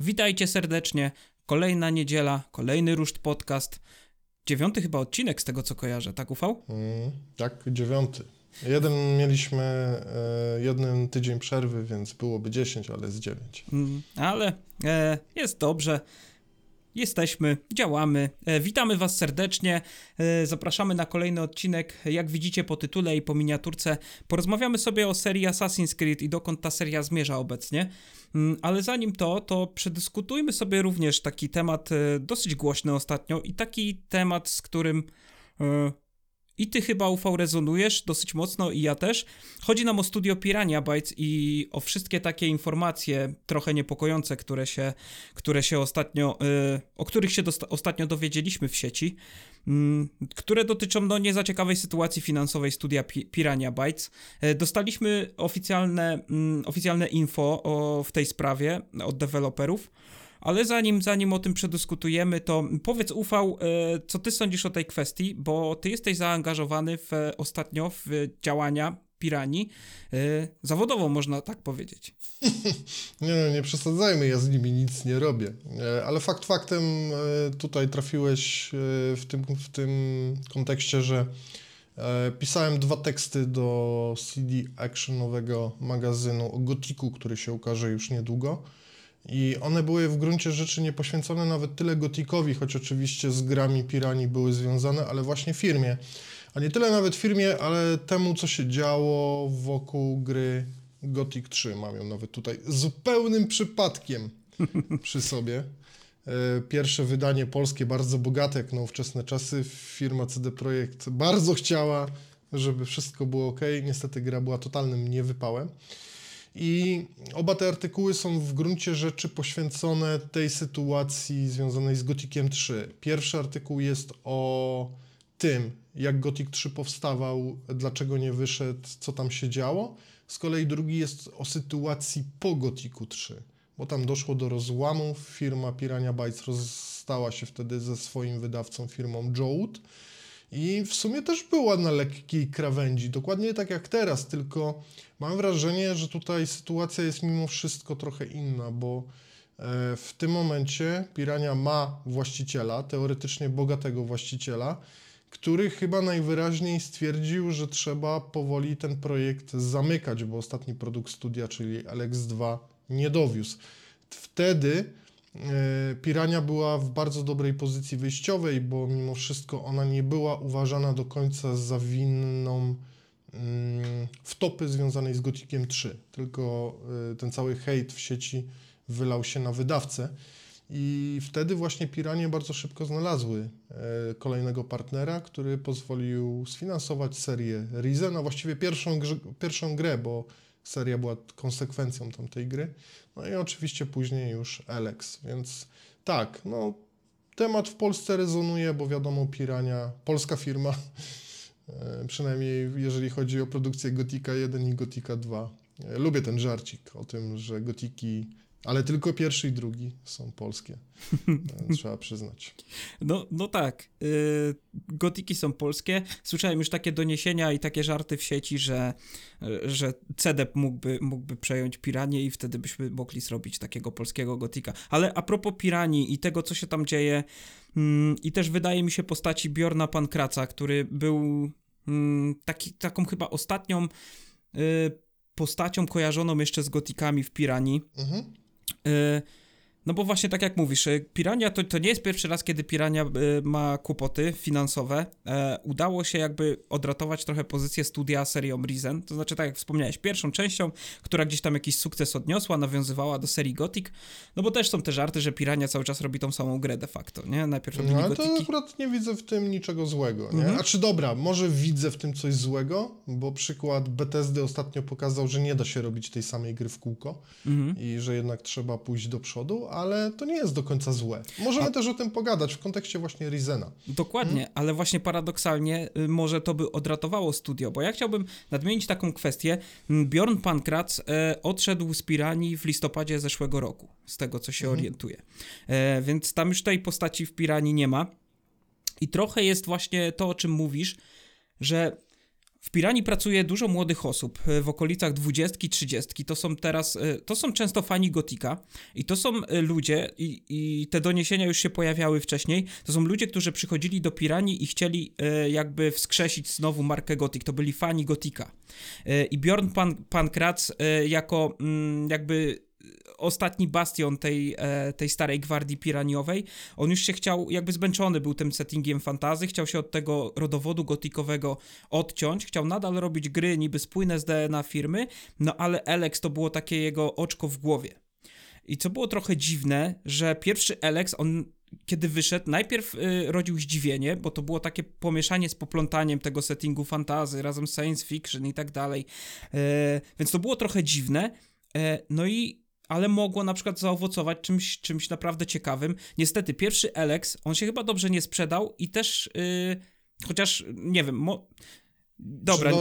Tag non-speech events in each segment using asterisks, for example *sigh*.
Witajcie serdecznie. Kolejna niedziela, kolejny Ruszt Podcast. Dziewiąty chyba odcinek z tego, co kojarzę, tak ufał? Mm, tak, dziewiąty. Jeden mieliśmy e, jeden tydzień przerwy, więc byłoby 10, ale jest 9. Mm, ale e, jest dobrze. Jesteśmy, działamy. E, witamy Was serdecznie. E, zapraszamy na kolejny odcinek. Jak widzicie po tytule i po miniaturce, porozmawiamy sobie o serii Assassin's Creed i dokąd ta seria zmierza obecnie. Mm, ale zanim to, to przedyskutujmy sobie również taki temat e, dosyć głośny ostatnio i taki temat, z którym i ty chyba UV rezonujesz dosyć mocno i ja też. Chodzi nam o studio Pirania Bytes i o wszystkie takie informacje trochę niepokojące, które się, które się ostatnio, y, o których się ostatnio dowiedzieliśmy w sieci, y, które dotyczą no nie za ciekawej sytuacji finansowej studia Pi Pirania Bytes. Y, dostaliśmy oficjalne, y, oficjalne info o, w tej sprawie od deweloperów. Ale zanim, zanim o tym przedyskutujemy, to powiedz Ufał, e, co ty sądzisz o tej kwestii, bo ty jesteś zaangażowany w, ostatnio w działania Pirani, e, zawodowo można tak powiedzieć. *laughs* nie, no, nie przesadzajmy, ja z nimi nic nie robię. E, ale fakt faktem tutaj trafiłeś w tym, w tym kontekście, że pisałem dwa teksty do CD actionowego magazynu o Gotiku, który się ukaże już niedługo. I one były w gruncie rzeczy nie poświęcone nawet tyle gotikowi, choć oczywiście z grami Pirani były związane, ale właśnie firmie. A nie tyle nawet firmie, ale temu, co się działo wokół gry Gothic 3. Mam ją nawet tutaj zupełnym przypadkiem *laughs* przy sobie. E, pierwsze wydanie polskie, bardzo bogate jak na ówczesne czasy. Firma CD Projekt bardzo chciała, żeby wszystko było ok. Niestety gra była totalnym niewypałem. I oba te artykuły są w gruncie rzeczy poświęcone tej sytuacji związanej z Gotikiem 3. Pierwszy artykuł jest o tym, jak Gothic 3 powstawał, dlaczego nie wyszedł, co tam się działo. Z kolei drugi jest o sytuacji po Gothicu 3, bo tam doszło do rozłamu. Firma Pirania Bytes rozstała się wtedy ze swoim wydawcą, firmą Jode. I w sumie też była na lekkiej krawędzi, dokładnie tak jak teraz, tylko mam wrażenie, że tutaj sytuacja jest mimo wszystko trochę inna, bo e, w tym momencie Pirania ma właściciela, teoretycznie bogatego właściciela, który chyba najwyraźniej stwierdził, że trzeba powoli ten projekt zamykać, bo ostatni produkt studia, czyli Alex2, nie dowiózł. Wtedy E, Pirania była w bardzo dobrej pozycji wyjściowej, bo mimo wszystko ona nie była uważana do końca za winną wtopy związanej z Gotikiem 3, tylko e, ten cały hejt w sieci wylał się na wydawcę. I wtedy właśnie Piranie bardzo szybko znalazły e, kolejnego partnera, który pozwolił sfinansować serię Risen, a właściwie pierwszą, pierwszą grę, bo seria była konsekwencją tamtej gry. No i oczywiście później już Alex, więc tak, no temat w Polsce rezonuje, bo wiadomo, Pirania, polska firma, *laughs* przynajmniej jeżeli chodzi o produkcję Gotika 1 i Gotika 2. E, lubię ten żarcik o tym, że Gotiki ale tylko pierwszy i drugi są polskie. E, *laughs* trzeba przyznać. No, no tak. Yy, gotiki są polskie. Słyszałem już takie doniesienia i takie żarty w sieci, że, że CDEP mógłby, mógłby przejąć Piranię i wtedy byśmy mogli zrobić takiego polskiego gotika. Ale a propos Piranii i tego, co się tam dzieje, yy, i też wydaje mi się postaci Bjorna Pankraca, który był mm, taki, taką chyba ostatnią y, postacią kojarzoną jeszcze z gotikami w Piranii. Mhm. No bo właśnie tak jak mówisz, y, Pirania to, to nie jest pierwszy raz, kiedy Pirania y, ma kłopoty finansowe. E, udało się jakby odratować trochę pozycję studia serią Risen, to znaczy tak jak wspomniałeś, pierwszą częścią, która gdzieś tam jakiś sukces odniosła, nawiązywała do serii Gothic, no bo też są te żarty, że Pirania cały czas robi tą samą grę de facto, nie? Najpierw robili No ale to akurat nie widzę w tym niczego złego, nie? Mhm. A czy dobra, może widzę w tym coś złego, bo przykład Bethesdy ostatnio pokazał, że nie da się robić tej samej gry w kółko mhm. i że jednak trzeba pójść do przodu, ale to nie jest do końca złe. Możemy A... też o tym pogadać w kontekście właśnie Rizena. Dokładnie, hmm? ale właśnie paradoksalnie y, może to by odratowało studio, bo ja chciałbym nadmienić taką kwestię. Bjorn Pankrac e, odszedł z Piranii w listopadzie zeszłego roku, z tego co się hmm. orientuje. E, więc tam już tej postaci w Piranii nie ma. I trochę jest właśnie to, o czym mówisz, że w Piranii pracuje dużo młodych osób e, w okolicach 20-30. To są teraz, e, to są często fani Gotika i to są e, ludzie, i, i te doniesienia już się pojawiały wcześniej, to są ludzie, którzy przychodzili do Piranii i chcieli jakby wskrzesić znowu markę Gotik. To byli fani Gotika. I Bjorn Pan, Pankrac jako mm, jakby ostatni bastion tej, e, tej starej gwardii piraniowej. On już się chciał, jakby zmęczony był tym settingiem fantazy, chciał się od tego rodowodu gotikowego odciąć, chciał nadal robić gry niby spójne z DNA firmy, no ale Alex to było takie jego oczko w głowie. I co było trochę dziwne, że pierwszy Alex, on kiedy wyszedł, najpierw y, rodził zdziwienie, bo to było takie pomieszanie z poplątaniem tego settingu fantazy razem z science fiction i tak dalej. E, więc to było trochę dziwne. E, no i ale mogło na przykład zaowocować czymś, czymś naprawdę ciekawym. Niestety, pierwszy Alex, on się chyba dobrze nie sprzedał i też, yy, chociaż, nie wiem, mo... Dobra. No,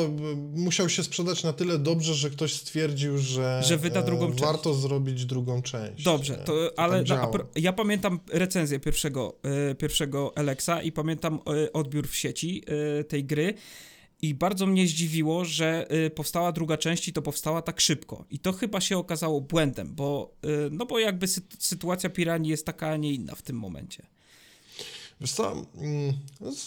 musiał się sprzedać na tyle dobrze, że ktoś stwierdził, że, że wyda drugą część. warto zrobić drugą część. Dobrze, to, to ale tak no, ja pamiętam recenzję pierwszego, yy, pierwszego Alexa i pamiętam yy, odbiór w sieci yy, tej gry. I bardzo mnie zdziwiło, że y, powstała druga część i to powstała tak szybko. I to chyba się okazało błędem, bo, y, no bo jakby sy sytuacja Piranii jest taka, a nie inna w tym momencie. Wiesz co, mm,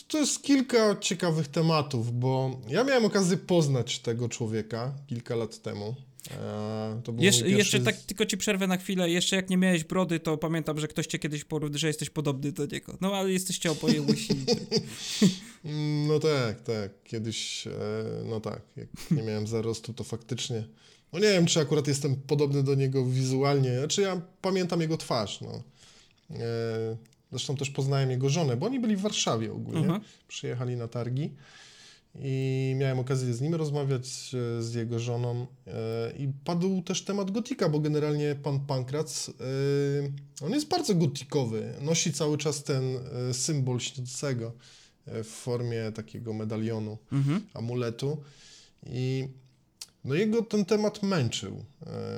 to jest kilka ciekawych tematów, bo ja miałem okazję poznać tego człowieka kilka lat temu. E, Jesz, jeszcze tak tylko ci przerwę na chwilę. Jeszcze jak nie miałeś brody, to pamiętam, że ktoś cię kiedyś porównał, że jesteś podobny do niego. No ale jesteście oboje łysi. *laughs* no tak, tak. Kiedyś, e, no tak, jak nie miałem zarostu, to faktycznie. No nie wiem, czy akurat jestem podobny do niego wizualnie. Znaczy ja pamiętam jego twarz, no. E, zresztą też poznałem jego żonę, bo oni byli w Warszawie ogólnie. Uh mhm. -huh. Przyjechali na targi i miałem okazję z nim rozmawiać, e, z jego żoną. E, i padł też temat gotika, bo generalnie pan Pankrac, e, on jest bardzo gotikowy, nosi cały czas ten symbol śniącego w formie takiego medalionu, mhm. amuletu. I no jego ten temat męczył,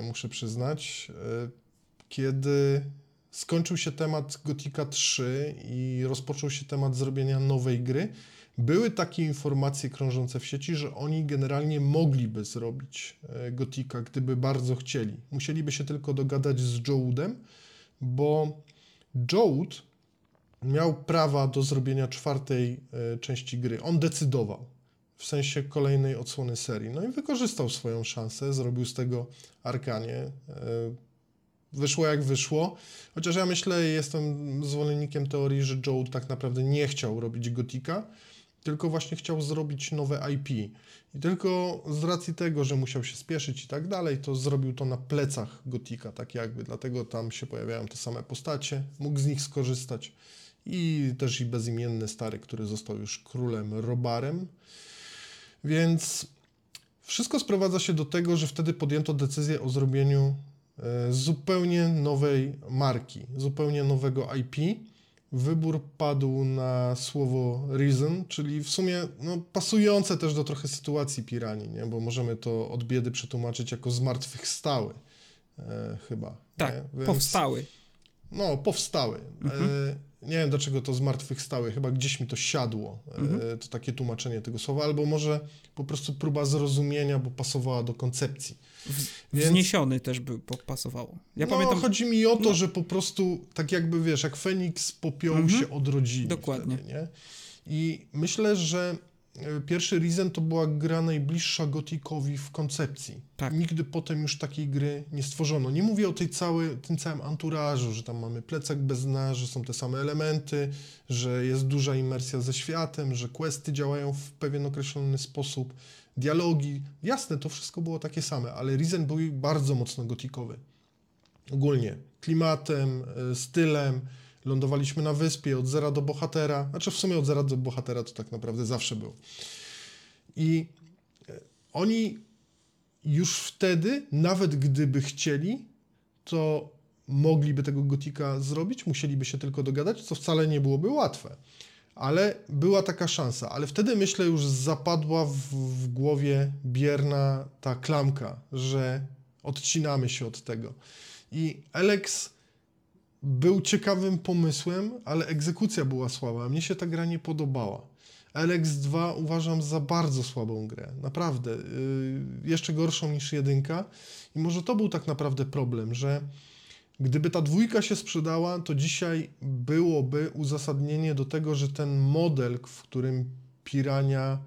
muszę przyznać, kiedy skończył się temat Gotika 3 i rozpoczął się temat zrobienia nowej gry, były takie informacje krążące w sieci, że oni generalnie mogliby zrobić e, Gotika, gdyby bardzo chcieli. Musieliby się tylko dogadać z Joudem, bo Joud miał prawa do zrobienia czwartej e, części gry. On decydował w sensie kolejnej odsłony serii. No i wykorzystał swoją szansę, zrobił z tego Arkanie. E, wyszło jak wyszło, chociaż ja myślę, jestem zwolennikiem teorii, że Joe tak naprawdę nie chciał robić Gotika, tylko właśnie chciał zrobić nowe IP. I tylko z racji tego, że musiał się spieszyć i tak dalej, to zrobił to na plecach Gotika, tak jakby. Dlatego tam się pojawiają te same postacie, mógł z nich skorzystać. I też i bezimienny stary, który został już królem Robarem. Więc wszystko sprowadza się do tego, że wtedy podjęto decyzję o zrobieniu e, zupełnie nowej marki, zupełnie nowego IP wybór padł na słowo reason, czyli w sumie no, pasujące też do trochę sytuacji piranii, nie? bo możemy to od biedy przetłumaczyć jako zmartwychwstały e, chyba. Tak, Więc, powstały. No, powstały. Mhm. E, nie wiem dlaczego to zmartwychwstały, chyba gdzieś mi to siadło, e, mhm. to takie tłumaczenie tego słowa, albo może po prostu próba zrozumienia, bo pasowała do koncepcji. Więc... Wzniesiony też by pasowało. Ja no, pamiętam... chodzi mi o to, no. że po prostu tak jakby, wiesz, jak Feniks popiołu mhm. się odrodzili. Dokładnie. Wtedy, nie? I myślę, że pierwszy Risen to była gra najbliższa Gotikowi w koncepcji. Tak. Nigdy potem już takiej gry nie stworzono. Nie mówię o tej całej, tym całym anturażu, że tam mamy plecak bez dna, że są te same elementy, że jest duża imersja ze światem, że questy działają w pewien określony sposób, dialogi. Jasne, to wszystko było takie same, ale Risen był bardzo mocno gotikowy. Ogólnie klimatem, e, stylem. Lądowaliśmy na wyspie od zera do bohatera. Znaczy, w sumie od zera do bohatera to tak naprawdę zawsze był. I e, oni już wtedy, nawet gdyby chcieli, to mogliby tego gotika zrobić, musieliby się tylko dogadać, co wcale nie byłoby łatwe ale była taka szansa. Ale wtedy myślę, już zapadła w, w głowie bierna ta klamka, że odcinamy się od tego. I Alex był ciekawym pomysłem, ale egzekucja była słaba. Mnie się ta gra nie podobała. LX2 uważam za bardzo słabą grę, naprawdę. Yy, jeszcze gorszą niż jedynka. I może to był tak naprawdę problem, że gdyby ta dwójka się sprzedała, to dzisiaj byłoby uzasadnienie do tego, że ten model, w którym Pirania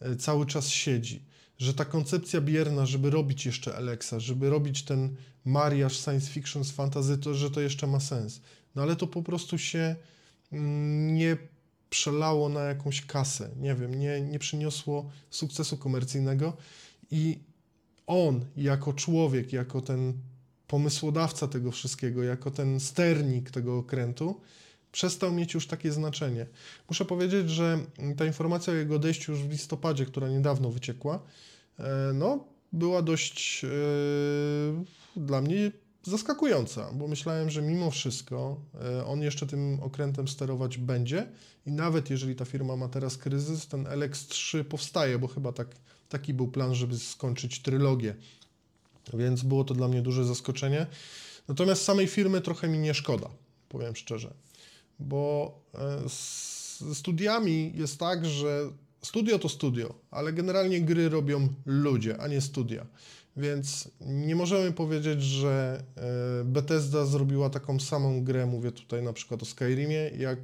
e, cały czas siedzi, że ta koncepcja bierna, żeby robić jeszcze Alexa, żeby robić ten mariaż science fiction z fantasy, to że to jeszcze ma sens. No ale to po prostu się mm, nie przelało na jakąś kasę, nie wiem, nie, nie przyniosło sukcesu komercyjnego i on jako człowiek, jako ten pomysłodawca tego wszystkiego, jako ten sternik tego okrętu, przestał mieć już takie znaczenie. Muszę powiedzieć, że ta informacja o jego odejściu już w listopadzie, która niedawno wyciekła, e, no, była dość e, dla mnie zaskakująca, bo myślałem, że mimo wszystko e, on jeszcze tym okrętem sterować będzie i nawet jeżeli ta firma ma teraz kryzys, ten LX3 powstaje, bo chyba tak, taki był plan, żeby skończyć trylogię. Więc było to dla mnie duże zaskoczenie. Natomiast samej firmy trochę mi nie szkoda, powiem szczerze, bo e, z studiami jest tak, że studio to studio, ale generalnie gry robią ludzie, a nie studia. Więc nie możemy powiedzieć, że e, Bethesda zrobiła taką samą grę, mówię tutaj na przykład o Skyrimie, jak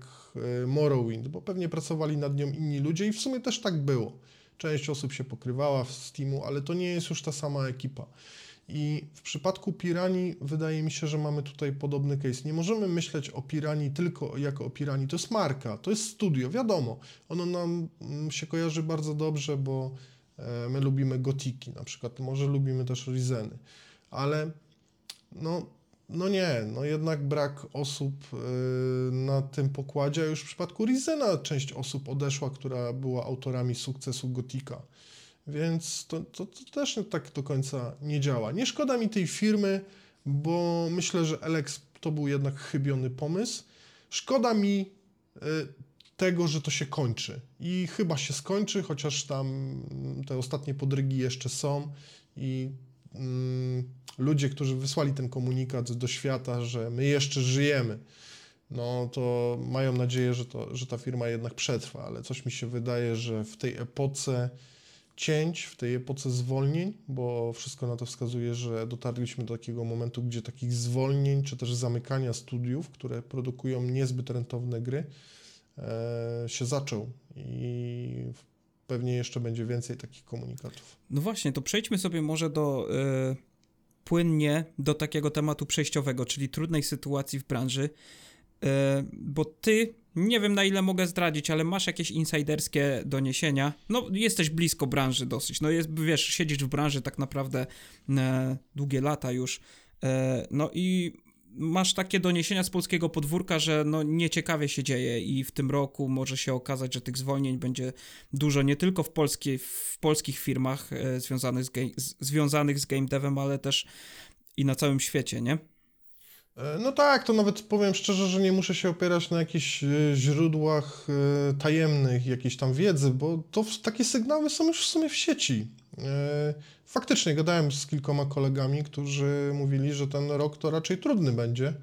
e, Morrowind, bo pewnie pracowali nad nią inni ludzie i w sumie też tak było. Część osób się pokrywała w Steamu, ale to nie jest już ta sama ekipa. I w przypadku Pirani wydaje mi się, że mamy tutaj podobny case. Nie możemy myśleć o Pirani tylko jako o Pirani. To jest marka, to jest studio, wiadomo. Ono nam mm, się kojarzy bardzo dobrze, bo my lubimy gotiki na przykład, może lubimy też Rizeny, ale no, no nie, no jednak brak osób e, na tym pokładzie, a już w przypadku Rizena część osób odeszła, która była autorami sukcesu gotika. Więc to, to, to, też tak do końca nie działa. Nie szkoda mi tej firmy, bo myślę, że Alex to był jednak chybiony pomysł. Szkoda mi y, tego, że to się kończy. I chyba się skończy, chociaż tam te ostatnie podrygi jeszcze są i mm, ludzie, którzy wysłali ten komunikat do świata, że my jeszcze żyjemy, no to mają nadzieję, że, to, że ta firma jednak przetrwa, ale coś mi się wydaje, że w tej epoce cięć w tej epoce zwolnień, bo wszystko na to wskazuje, że dotarliśmy do takiego momentu, gdzie takich zwolnień, czy też zamykania studiów, które produkują niezbyt rentowne gry, się zaczął i pewnie jeszcze będzie więcej takich komunikatów. No właśnie, to przejdźmy sobie może do e, płynnie do takiego tematu przejściowego, czyli trudnej sytuacji w branży, e, bo ty nie wiem na ile mogę zdradzić, ale masz jakieś insiderskie doniesienia. No, jesteś blisko branży dosyć. No, jest, wiesz, siedzisz w branży tak naprawdę e, długie lata już. E, no i masz takie doniesienia z polskiego podwórka, że no nieciekawie się dzieje i w tym roku może się okazać, że tych zwolnień będzie dużo nie tylko w, polskiej, w polskich firmach e, związanych, z game, związanych z game devem, ale też i na całym świecie, nie? E, no tak, to nawet powiem szczerze, że nie muszę się opierać na jakichś e, źródłach tajemnych, jakiejś tam wiedzy, bo to takie sygnały są już w sumie w sieci. Faktycznie gadałem z kilkoma kolegami, którzy mówili, że ten rok to raczej trudny będzie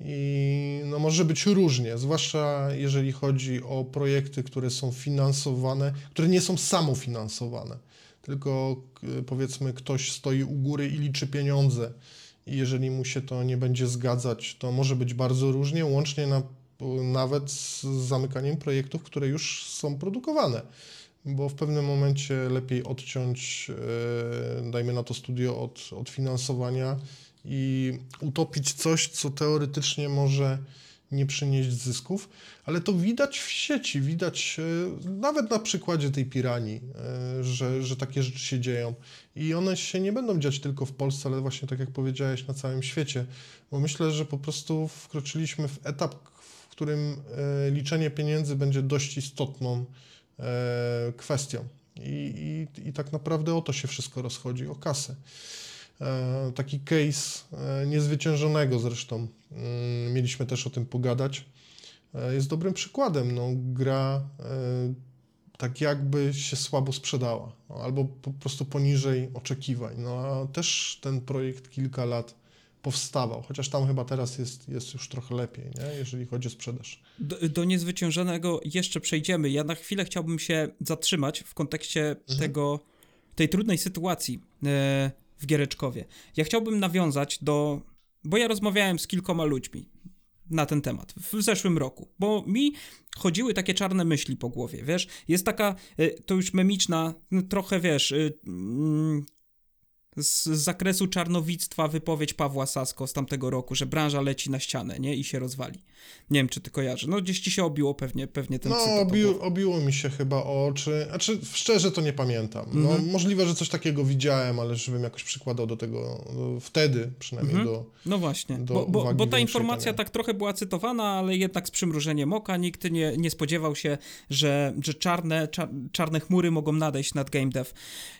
i no może być różnie, zwłaszcza jeżeli chodzi o projekty, które są finansowane, które nie są samofinansowane, tylko powiedzmy ktoś stoi u góry i liczy pieniądze i jeżeli mu się to nie będzie zgadzać, to może być bardzo różnie, łącznie na, nawet z zamykaniem projektów, które już są produkowane. Bo w pewnym momencie lepiej odciąć, e, dajmy na to studio, od, od finansowania i utopić coś, co teoretycznie może nie przynieść zysków, ale to widać w sieci, widać e, nawet na przykładzie tej piranii, e, że, że takie rzeczy się dzieją. I one się nie będą dziać tylko w Polsce, ale właśnie tak jak powiedziałeś, na całym świecie. Bo myślę, że po prostu wkroczyliśmy w etap, w którym liczenie pieniędzy będzie dość istotną kwestią. I, i, I tak naprawdę o to się wszystko rozchodzi, o kasę. E, taki case e, niezwyciężonego zresztą. Mm, mieliśmy też o tym pogadać. E, jest dobrym przykładem. No, gra tak jakby się słabo sprzedała, no, albo po prostu poniżej oczekiwań. No a też ten projekt kilka lat powstawał, chociaż tam chyba teraz jest, jest już trochę lepiej, nie? jeżeli chodzi o sprzedaż. Do, do niezwyciężonego jeszcze przejdziemy. Ja na chwilę chciałbym się zatrzymać w kontekście mhm. tego, tej trudnej sytuacji e, w Giereczkowie. Ja chciałbym nawiązać do, bo ja rozmawiałem z kilkoma ludźmi na ten temat w zeszłym roku, bo mi chodziły takie czarne myśli po głowie, wiesz, jest taka, e, to już memiczna, no trochę, wiesz, z, zakresu czarnowictwa wypowiedź Pawła Sasko z tamtego roku, że branża leci na ścianę, nie? I się rozwali. Nie wiem, czy ty kojarzy. No gdzieś ci się obiło pewnie, pewnie ten No, obiło, obiło mi się chyba o oczy. Znaczy, szczerze to nie pamiętam. No, mhm. możliwe, że coś takiego widziałem, ale żebym jakoś przykładał do tego do, wtedy przynajmniej mhm. do No właśnie, do bo, bo, bo ta informacja tak trochę była cytowana, ale jednak z przymrużeniem oka nikt nie, nie spodziewał się, że, że czarne, czarne chmury mogą nadejść nad game dev.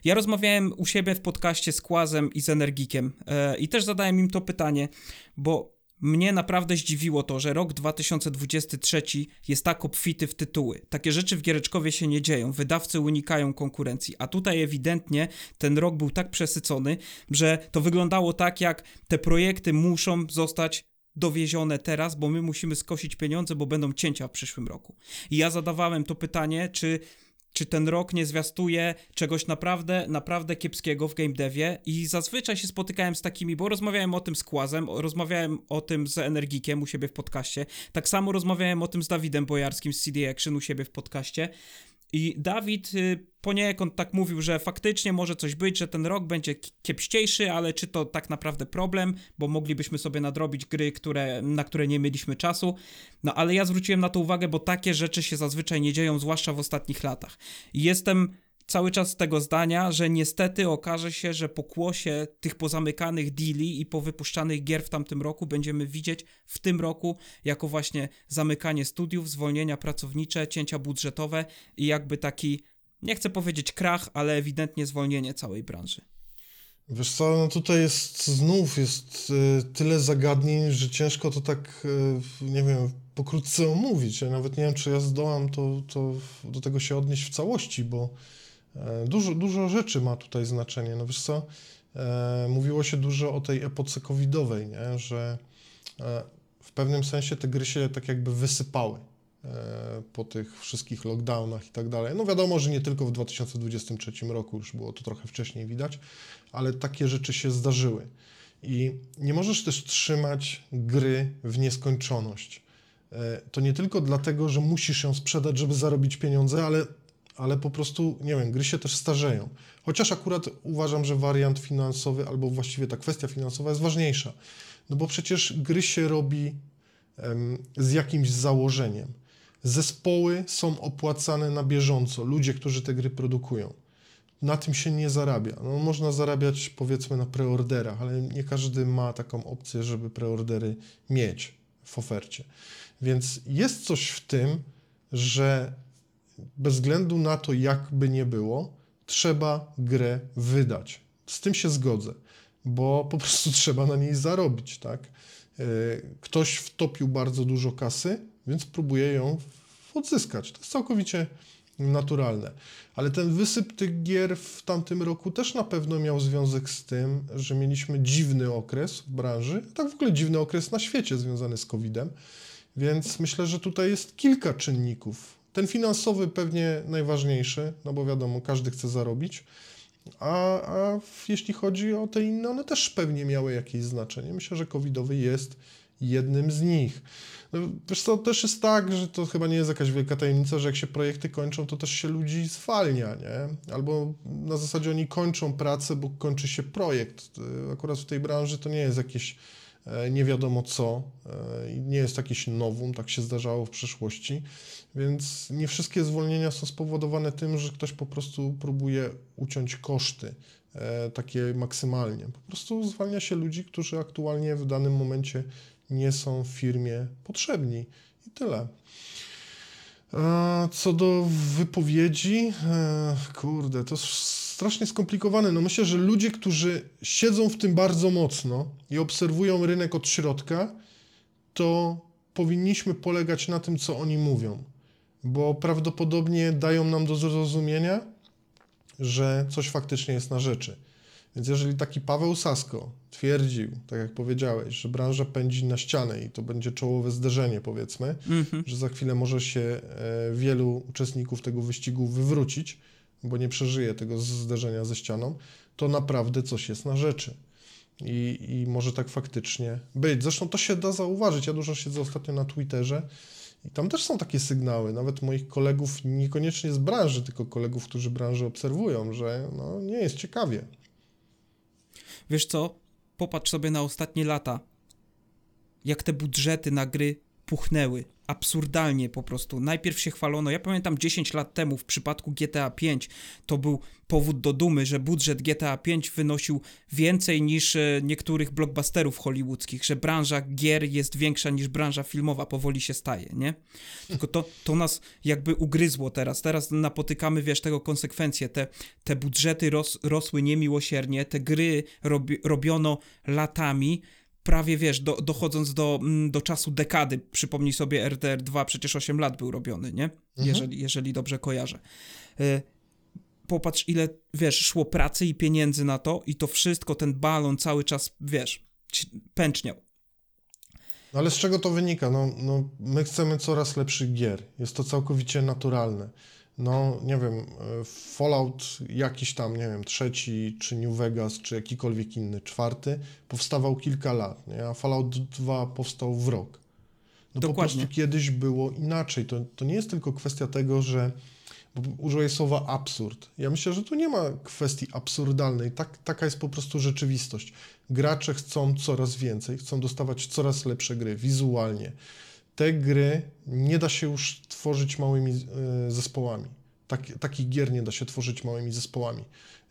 Ja rozmawiałem u siebie w podcaście z Kłazem i z Energikiem e, i też zadałem im to pytanie, bo mnie naprawdę zdziwiło to, że rok 2023 jest tak obfity w tytuły. Takie rzeczy w Giereczkowie się nie dzieją, wydawcy unikają konkurencji, a tutaj ewidentnie ten rok był tak przesycony, że to wyglądało tak, jak te projekty muszą zostać dowiezione teraz, bo my musimy skosić pieniądze, bo będą cięcia w przyszłym roku. I ja zadawałem to pytanie, czy czy ten rok nie zwiastuje czegoś naprawdę, naprawdę kiepskiego w game devie. I zazwyczaj się spotykałem z takimi, bo rozmawiałem o tym z Kłazem, rozmawiałem o tym z Energikiem u siebie w podcaście, tak samo rozmawiałem o tym z Dawidem Bojarskim z CD Action u siebie w podcaście i Dawid y, poniekąd tak mówił, że faktycznie może coś być, że ten rok będzie kiepściejszy, ale czy to tak naprawdę problem, bo moglibyśmy sobie nadrobić gry, które, na które nie mieliśmy czasu. No ale ja zwróciłem na to uwagę, bo takie rzeczy się zazwyczaj nie dzieją, zwłaszcza w ostatnich latach. I jestem cały czas tego zdania, że niestety okaże się, że po kłosie tych pozamykanych deali i po wypuszczanych gier w tamtym roku będziemy widzieć w tym roku jako właśnie zamykanie studiów, zwolnienia pracownicze, cięcia budżetowe i jakby taki, nie chcę powiedzieć krach, ale ewidentnie zwolnienie całej branży. Wiesz co, no tutaj jest znów jest y, tyle zagadnień, że ciężko to tak, y, nie wiem, pokrótce omówić. Ja nawet nie wiem, czy ja zdołam to, to do tego się odnieść w całości, bo dużo, dużo rzeczy ma tutaj znaczenie. No wiesz co, e, mówiło się dużo o tej epoce covidowej, nie? że e, w pewnym sensie te gry się tak jakby wysypały po tych wszystkich lockdownach i tak dalej. No wiadomo, że nie tylko w 2023 roku, już było to trochę wcześniej widać, ale takie rzeczy się zdarzyły. I nie możesz też trzymać gry w nieskończoność. To nie tylko dlatego, że musisz ją sprzedać, żeby zarobić pieniądze, ale ale po prostu, nie wiem, gry się też starzeją. Chociaż akurat uważam, że wariant finansowy, albo właściwie ta kwestia finansowa jest ważniejsza. No bo przecież gry się robi z jakimś założeniem. Zespoły są opłacane na bieżąco, ludzie, którzy te gry produkują. Na tym się nie zarabia. No, można zarabiać powiedzmy na preorderach, ale nie każdy ma taką opcję, żeby preordery mieć w ofercie. Więc jest coś w tym, że bez względu na to, jakby nie było, trzeba grę wydać. Z tym się zgodzę, bo po prostu *laughs* trzeba na niej zarobić, tak? E, ktoś wtopił bardzo dużo kasy, więc próbuje ją odzyskać. To jest całkowicie naturalne. Ale ten wysyp tych gier w tamtym roku też na pewno miał związek z tym, że mieliśmy dziwny okres w branży, tak w ogóle dziwny okres na świecie związany z COVID-em. Więc myślę, że tutaj jest kilka czynników, ten finansowy pewnie najważniejszy, no bo wiadomo, każdy chce zarobić. A, a jeśli chodzi o te inne, one też pewnie miały jakieś znaczenie. Myślę, że covidowy jest jednym z nich. No, wiesz co, też jest tak, że to chyba nie jest jakaś wielka tajemnica, że jak się projekty kończą, to też się ludzi zwalnia, nie? Albo na zasadzie oni kończą pracę, bo kończy się projekt. Akurat w tej branży to nie jest jakieś nie wiadomo co, e, nie jest jakieś nowum, tak się zdarzało w przeszłości, więc nie wszystkie zwolnienia są spowodowane tym, że ktoś po prostu próbuje uciąć koszty e, takie maksymalnie. Po prostu zwalnia się ludzi, którzy aktualnie w danym momencie nie są w firmie potrzebni i tyle. Co do wypowiedzi, kurde, to strasznie skomplikowane. No myślę, że ludzie, którzy siedzą w tym bardzo mocno i obserwują rynek od środka, to powinniśmy polegać na tym, co oni mówią, bo prawdopodobnie dają nam do zrozumienia, że coś faktycznie jest na rzeczy. Więc jeżeli taki Paweł Sasko twierdził, tak jak powiedziałeś, że branża pędzi na ścianę i to będzie czołowe zderzenie, powiedzmy, Mhm. że za chwilę może się e, wielu uczestników tego wyścigu wywrócić, bo nie przeżyje tego zderzenia ze ścianą, to naprawdę coś jest na rzeczy. I, I może tak faktycznie być. Zresztą to się da zauważyć. Ja dużo siedzę ostatnio na Twitterze i tam też są takie sygnały, nawet moich kolegów, niekoniecznie z branży, tylko kolegów, którzy branżę obserwują, że no, nie jest ciekawie. Wiesz co? Popatrz sobie na ostatnie lata. Jak te budżety na gry puchnęły. Absurdalnie po prostu. Najpierw się chwalono. Ja pamiętam 10 lat temu w przypadku GTA 5 to był powód do dumy, że budżet GTA 5 wynosił więcej niż e, niektórych blockbusterów hollywoodzkich, że branża gier jest większa niż branża filmowa, powoli się staje, nie? Tylko to, to nas jakby ugryzło teraz. Teraz napotykamy, wiesz, tego konsekwencje. Te, te budżety ros, rosły niemiłosiernie, te gry robi, robiono latami, prawie wiesz, do, dochodząc do, mm, do czasu dekady. Przypomnij sobie, RDR 2 przecież 8 lat był robiony, nie? Jeżeli, jeżeli dobrze kojarzę. Y, Popatrz, ile, wiesz, szło pracy i pieniędzy na to, i to wszystko, ten balon cały czas, wiesz, pęczniał. No ale z czego to wynika? No, no, my chcemy coraz lepszych gier. Jest to całkowicie naturalne. No, nie wiem, e, Fallout jakiś tam, nie wiem, trzeci, czy New Vegas, czy jakikolwiek inny, czwarty, powstawał kilka lat, nie? a Fallout 2 powstał w rok. No po Dokładnie. prostu kiedyś było inaczej. To, to nie jest tylko kwestia tego, że bo użyję słowa absurd. Ja myślę, że tu nie ma kwestii absurdalnej. Tak, taka jest po prostu rzeczywistość. Gracze chcą coraz więcej, chcą dostawać coraz lepsze gry wizualnie. Te gry nie da się już tworzyć małymi e, zespołami. Tak, takich gier nie da się tworzyć małymi zespołami.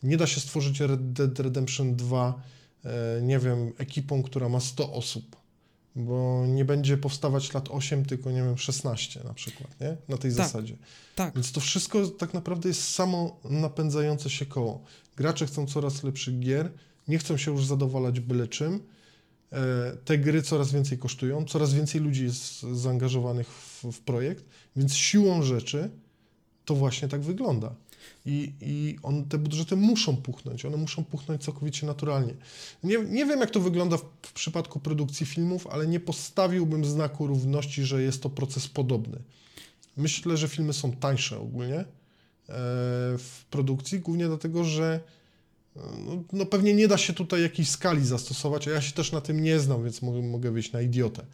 Nie da się stworzyć Red Dead Redemption 2, e, nie wiem, ekipą, która ma 100 osób, bo nie będzie powstawać lat 8, tylko nie wiem, 16 na przykład, nie? Na tej Tak. zasadzie. Tak, Więc to wszystko tak naprawdę jest samo napędzające się koło. Gracze chcą coraz lepszych gier, nie chcą się już zadowalać byle czym. E, Te gry coraz więcej kosztują, coraz więcej ludzi jest zaangażowanych w, w projekt, więc siłą rzeczy to właśnie tak wygląda. I, i on, te budżety muszą puchnąć, one muszą puchnąć całkowicie naturalnie. Nie, nie wiem, jak to wygląda w, w przypadku produkcji filmów, ale nie postawiłbym znaku równości, że jest to proces podobny. Myślę, że filmy są tańsze ogólnie e, w produkcji, głównie dlatego, że no, no pewnie nie da się tutaj jakiejś skali zastosować, a ja się też na tym nie znam, więc mogę, mogę wyjść na idiotę.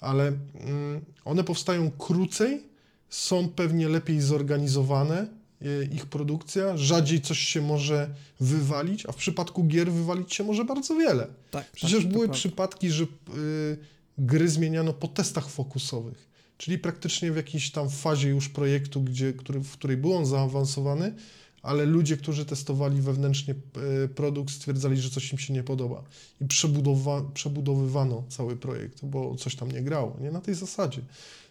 Ale mm, one powstają krócej, są pewnie lepiej zorganizowane, e, ich produkcja, rzadziej coś się może wywalić, a w przypadku gier wywalić się może bardzo wiele. tak. Przecież tak, były przypadki, że y, gry zmieniano po testach fokusowych, czyli praktycznie w jakiejś tam fazie już projektu, gdzie, który, w której był on zaawansowany, ale ludzie, którzy testowali wewnętrznie y, produkt, stwierdzali, że coś im się nie podoba i przebudowa, przebudowywano cały projekt, bo coś tam nie grało, nie na tej zasadzie.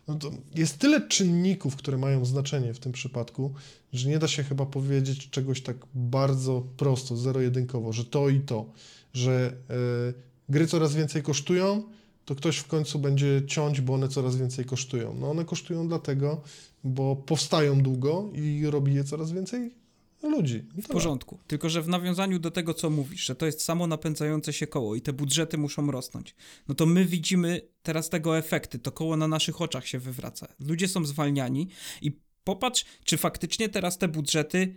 No to jest tyle czynników, które mają znaczenie w tym przypadku, że nie da się chyba powiedzieć czegoś tak bardzo prosto, zero-jedynkowo, że to i to, że y, gry coraz więcej kosztują, to ktoś w końcu będzie ciąć, bo one coraz więcej kosztują. No one kosztują dlatego, bo powstają długo i robi je coraz więcej ludzi. I W porządku. Tylko, że w nawiązaniu do tego, co mówisz, że to jest samo napędzające się koło i te budżety muszą rosnąć, no to my widzimy teraz tego efekty. To koło na naszych oczach się wywraca. Ludzie są zwalniani i popatrz, czy faktycznie teraz te budżety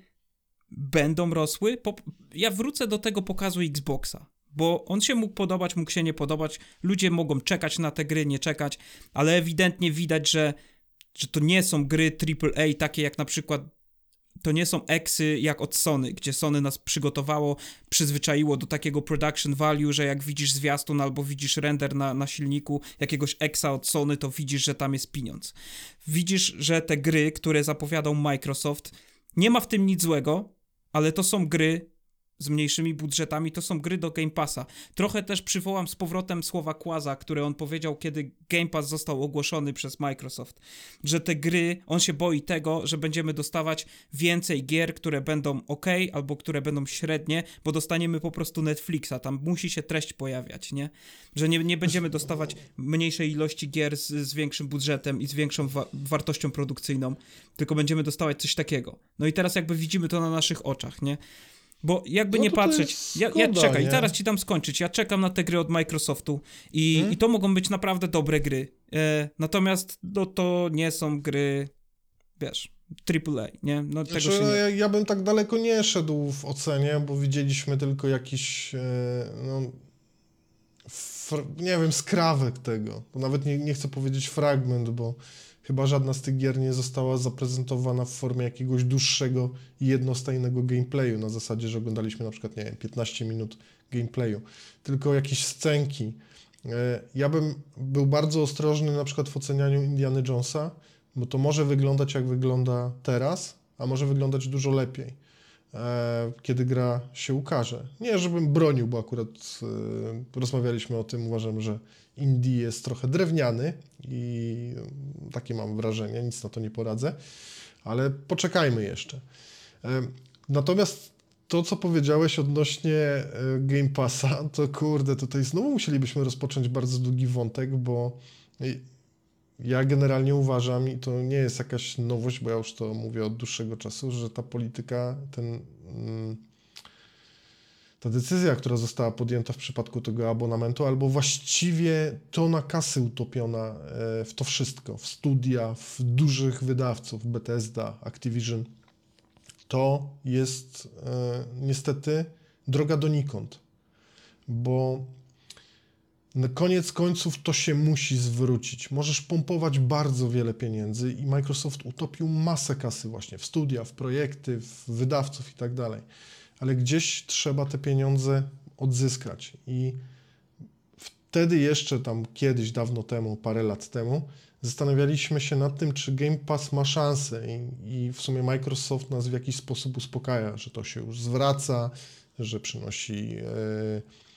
będą rosły. Pop- ja wrócę do tego pokazu Xboxa. Bo on się mógł podobać, mógł się nie podobać. Ludzie mogą czekać na te gry, nie czekać, ale ewidentnie widać, że, że to nie są gry AAA takie jak na przykład to nie są eksy jak od Sony, gdzie Sony nas przygotowało, przyzwyczaiło do takiego production value, że jak widzisz zwiastun albo widzisz render na, na silniku jakiegoś eksa od Sony, to widzisz, że tam jest pieniądz. Widzisz, że te gry, które zapowiadał Microsoft, nie ma w tym nic złego, ale to są gry z mniejszymi budżetami, to są gry do Game Passa. Trochę też przywołam z powrotem słowa Kłaza, które on powiedział, kiedy Game Pass został ogłoszony przez Microsoft, że te gry, on się boi tego, że będziemy dostawać więcej gier, które będą ok, albo które będą średnie, bo dostaniemy po prostu Netflixa, tam musi się treść pojawiać, nie? Że nie, nie będziemy dostawać mniejszej ilości gier z, z większym budżetem i z większą wa- wartością produkcyjną, tylko będziemy dostawać coś takiego. No i teraz jakby widzimy to na naszych oczach, nie? Bo jakby No nie patrzeć, ja, ja czekaj, nie? zaraz ci tam skończyć. Ja czekam na te gry od Microsoftu i, Hmm? i to mogą być naprawdę dobre gry. E, natomiast no, to nie są gry, wiesz, AAA, nie? No tego Znaczy, się no, nie... ja, ja bym tak daleko nie szedł w ocenie, bo widzieliśmy tylko jakiś, e, no, fr- nie wiem, skrawek tego. Nawet nie, nie chcę powiedzieć fragment, bo chyba żadna z tych gier nie została zaprezentowana w formie jakiegoś dłuższego i jednostajnego gameplayu, na zasadzie, że oglądaliśmy na przykład, nie wiem, 15 minut gameplayu, tylko jakieś scenki. E, Ja bym był bardzo ostrożny na przykład w ocenianiu Indiana Jonesa, bo to może wyglądać jak wygląda teraz, a może wyglądać dużo lepiej, kiedy gra się ukaże. Nie, żebym bronił, bo akurat e, rozmawialiśmy o tym, uważam, że Indie jest trochę drewniany i takie mam wrażenie, nic na to nie poradzę, ale poczekajmy jeszcze. E, Natomiast to, co powiedziałeś odnośnie e, Game Passa, to kurde, tutaj znowu musielibyśmy rozpocząć bardzo długi wątek, bo ja generalnie uważam, i to nie jest jakaś nowość, bo ja już to mówię od dłuższego czasu, że ta polityka, ten, mm, ta decyzja, która została podjęta w przypadku tego abonamentu, albo właściwie tona kasy utopiona e, w to wszystko, w studia, w dużych wydawców, Bethesda, Activision, to jest e, niestety droga donikąd, bo koniec końców to się musi zwrócić. Możesz pompować bardzo wiele pieniędzy i Microsoft utopił masę kasy właśnie w studia, w projekty, w wydawców i tak dalej. Ale gdzieś trzeba te pieniądze odzyskać i wtedy jeszcze tam kiedyś, dawno temu, parę lat temu, zastanawialiśmy się nad tym, czy Game Pass ma szansę i, i w sumie Microsoft nas w jakiś sposób uspokaja, że to się już zwraca, że przynosi, e,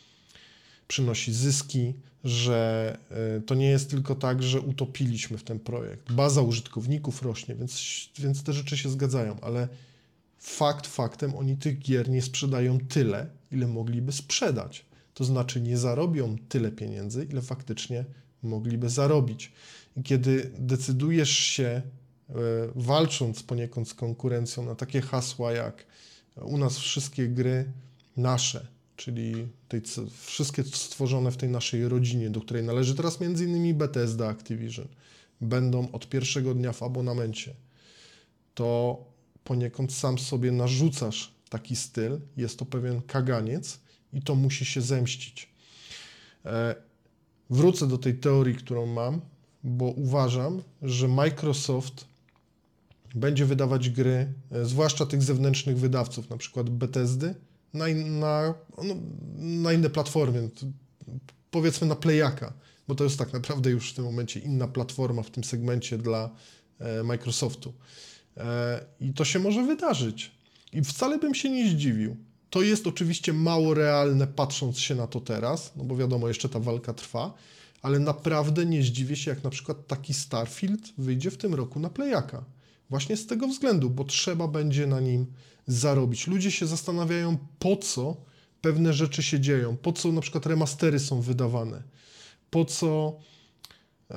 przynosi zyski, że e, to nie jest tylko tak, że utopiliśmy w ten projekt. Baza użytkowników rośnie, więc, więc te rzeczy się zgadzają, ale fakt faktem oni tych gier nie sprzedają tyle, ile mogliby sprzedać. To znaczy nie zarobią tyle pieniędzy, ile faktycznie mogliby zarobić. I kiedy decydujesz się, e, walcząc poniekąd z konkurencją, na takie hasła jak u nas wszystkie gry nasze, czyli tej, wszystkie stworzone w tej naszej rodzinie, do której należy teraz m.in. Bethesda Activision, będą od pierwszego dnia w abonamencie, to poniekąd sam sobie narzucasz taki styl, jest to pewien kaganiec i to musi się zemścić. E, Wrócę do tej teorii, którą mam, bo uważam, że Microsoft będzie wydawać gry, e, zwłaszcza tych zewnętrznych wydawców, na przykład Bethesdy, na, na, no, na inne platformy, t- powiedzmy na Playaka, bo to jest tak naprawdę już w tym momencie inna platforma w tym segmencie dla e, Microsoftu. E, I to się może wydarzyć. I wcale bym się nie zdziwił. To jest oczywiście mało realne, patrząc się na to teraz, no bo wiadomo, jeszcze ta walka trwa, ale naprawdę nie zdziwię się, jak na przykład taki Starfield wyjdzie w tym roku na Playaka. Właśnie z tego względu, bo trzeba będzie na nim zarobić. Ludzie się zastanawiają, po co pewne rzeczy się dzieją, po co na przykład remastery są wydawane, po co e,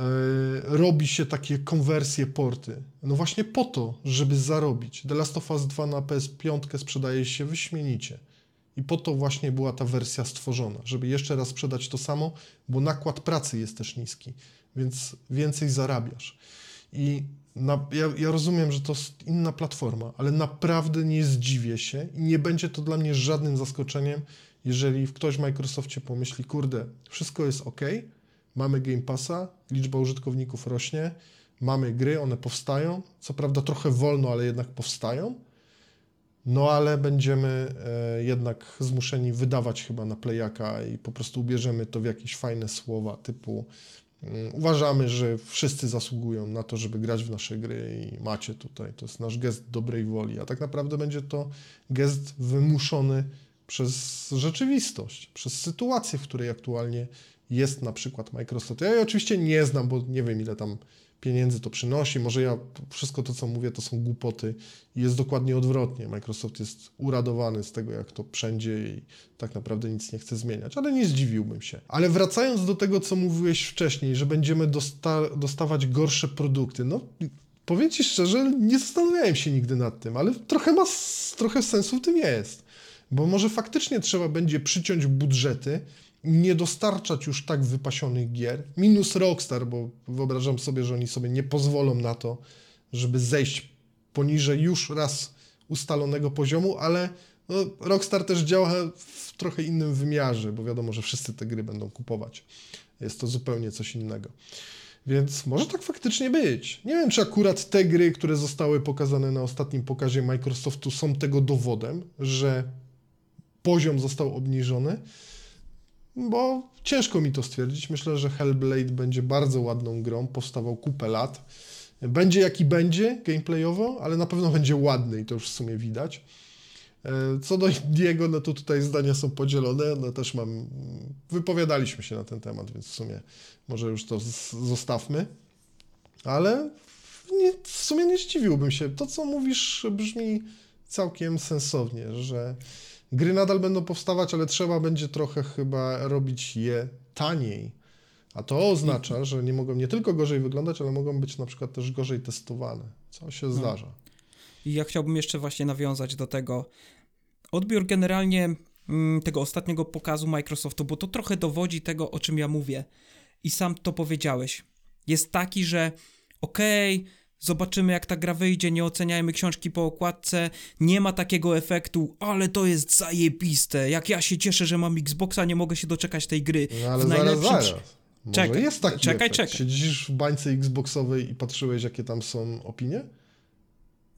robi się takie konwersje, porty. No właśnie po to, żeby zarobić. The Last of Us 2 na PS5 sprzedaje się wyśmienicie. I po to właśnie była ta wersja stworzona, żeby jeszcze raz sprzedać to samo, bo nakład pracy jest też niski, więc więcej zarabiasz. I na, ja, ja rozumiem, że to jest inna platforma, ale naprawdę nie zdziwię się i nie będzie to dla mnie żadnym zaskoczeniem, jeżeli ktoś w Microsoftie pomyśli, kurde, wszystko jest ok, mamy Game Passa, liczba użytkowników rośnie, mamy gry, one powstają, co prawda trochę wolno, ale jednak powstają, no ale będziemy e, jednak zmuszeni wydawać chyba na Playaka i po prostu ubierzemy to w jakieś fajne słowa typu uważamy, że wszyscy zasługują na to, żeby grać w nasze gry i macie tutaj, to jest nasz gest dobrej woli, a tak naprawdę będzie to gest wymuszony przez rzeczywistość, przez sytuację, w której aktualnie jest na przykład Microsoft. Ja jej oczywiście nie znam, bo nie wiem ile tam pieniędzy to przynosi. Może ja wszystko to, co mówię, to są głupoty i jest dokładnie odwrotnie. Microsoft jest uradowany z tego, jak to wszędzie i tak naprawdę nic nie chce zmieniać, ale nie zdziwiłbym się. Ale wracając do tego, co mówiłeś wcześniej, że będziemy dosta- dostawać gorsze produkty, no powiem Ci szczerze, nie zastanawiałem się nigdy nad tym, ale trochę ma, trochę sensu w tym jest. Bo może faktycznie trzeba będzie przyciąć budżety, nie dostarczać już tak wypasionych gier. Minus Rockstar, bo wyobrażam sobie, że oni sobie nie pozwolą na to, żeby zejść poniżej już raz ustalonego poziomu, ale no, Rockstar też działa w trochę innym wymiarze, bo wiadomo, że wszyscy te gry będą kupować. Jest to zupełnie coś innego. Więc może tak faktycznie być. Nie wiem, czy akurat te gry, które zostały pokazane na ostatnim pokazie Microsoftu, są tego dowodem, że poziom został obniżony, bo ciężko mi to stwierdzić. Myślę, że Hellblade będzie bardzo ładną grą, powstawał kupę lat. Będzie jaki będzie gameplayowo, ale na pewno będzie ładny i to już w sumie widać. E, co do Indiego, no to tutaj zdania są podzielone. No też mam. Wypowiadaliśmy się na ten temat, więc w sumie może już to zostawmy. Ale nie, w sumie nie zdziwiłbym się. To, co mówisz, brzmi całkiem sensownie, że gry nadal będą powstawać, ale trzeba będzie trochę chyba robić je taniej. A to oznacza, że nie mogą nie tylko gorzej wyglądać, ale mogą być na przykład też gorzej testowane, co się no. zdarza. I ja chciałbym jeszcze właśnie nawiązać do tego. Odbiór generalnie mm, tego ostatniego pokazu Microsoftu, bo to trochę dowodzi tego, o czym ja mówię. I sam to powiedziałeś. Jest taki, że okej, okay, zobaczymy jak ta gra wyjdzie, nie oceniajmy książki po okładce, nie ma takiego efektu, ale to jest zajebiste, jak ja się cieszę, że mam Xboxa, nie mogę się doczekać tej gry. No ale w zaraz, zaraz. Może czekaj, jest taki czekaj, efekt. czekaj. Siedzisz w bańce Xboxowej i patrzyłeś, jakie tam są opinie?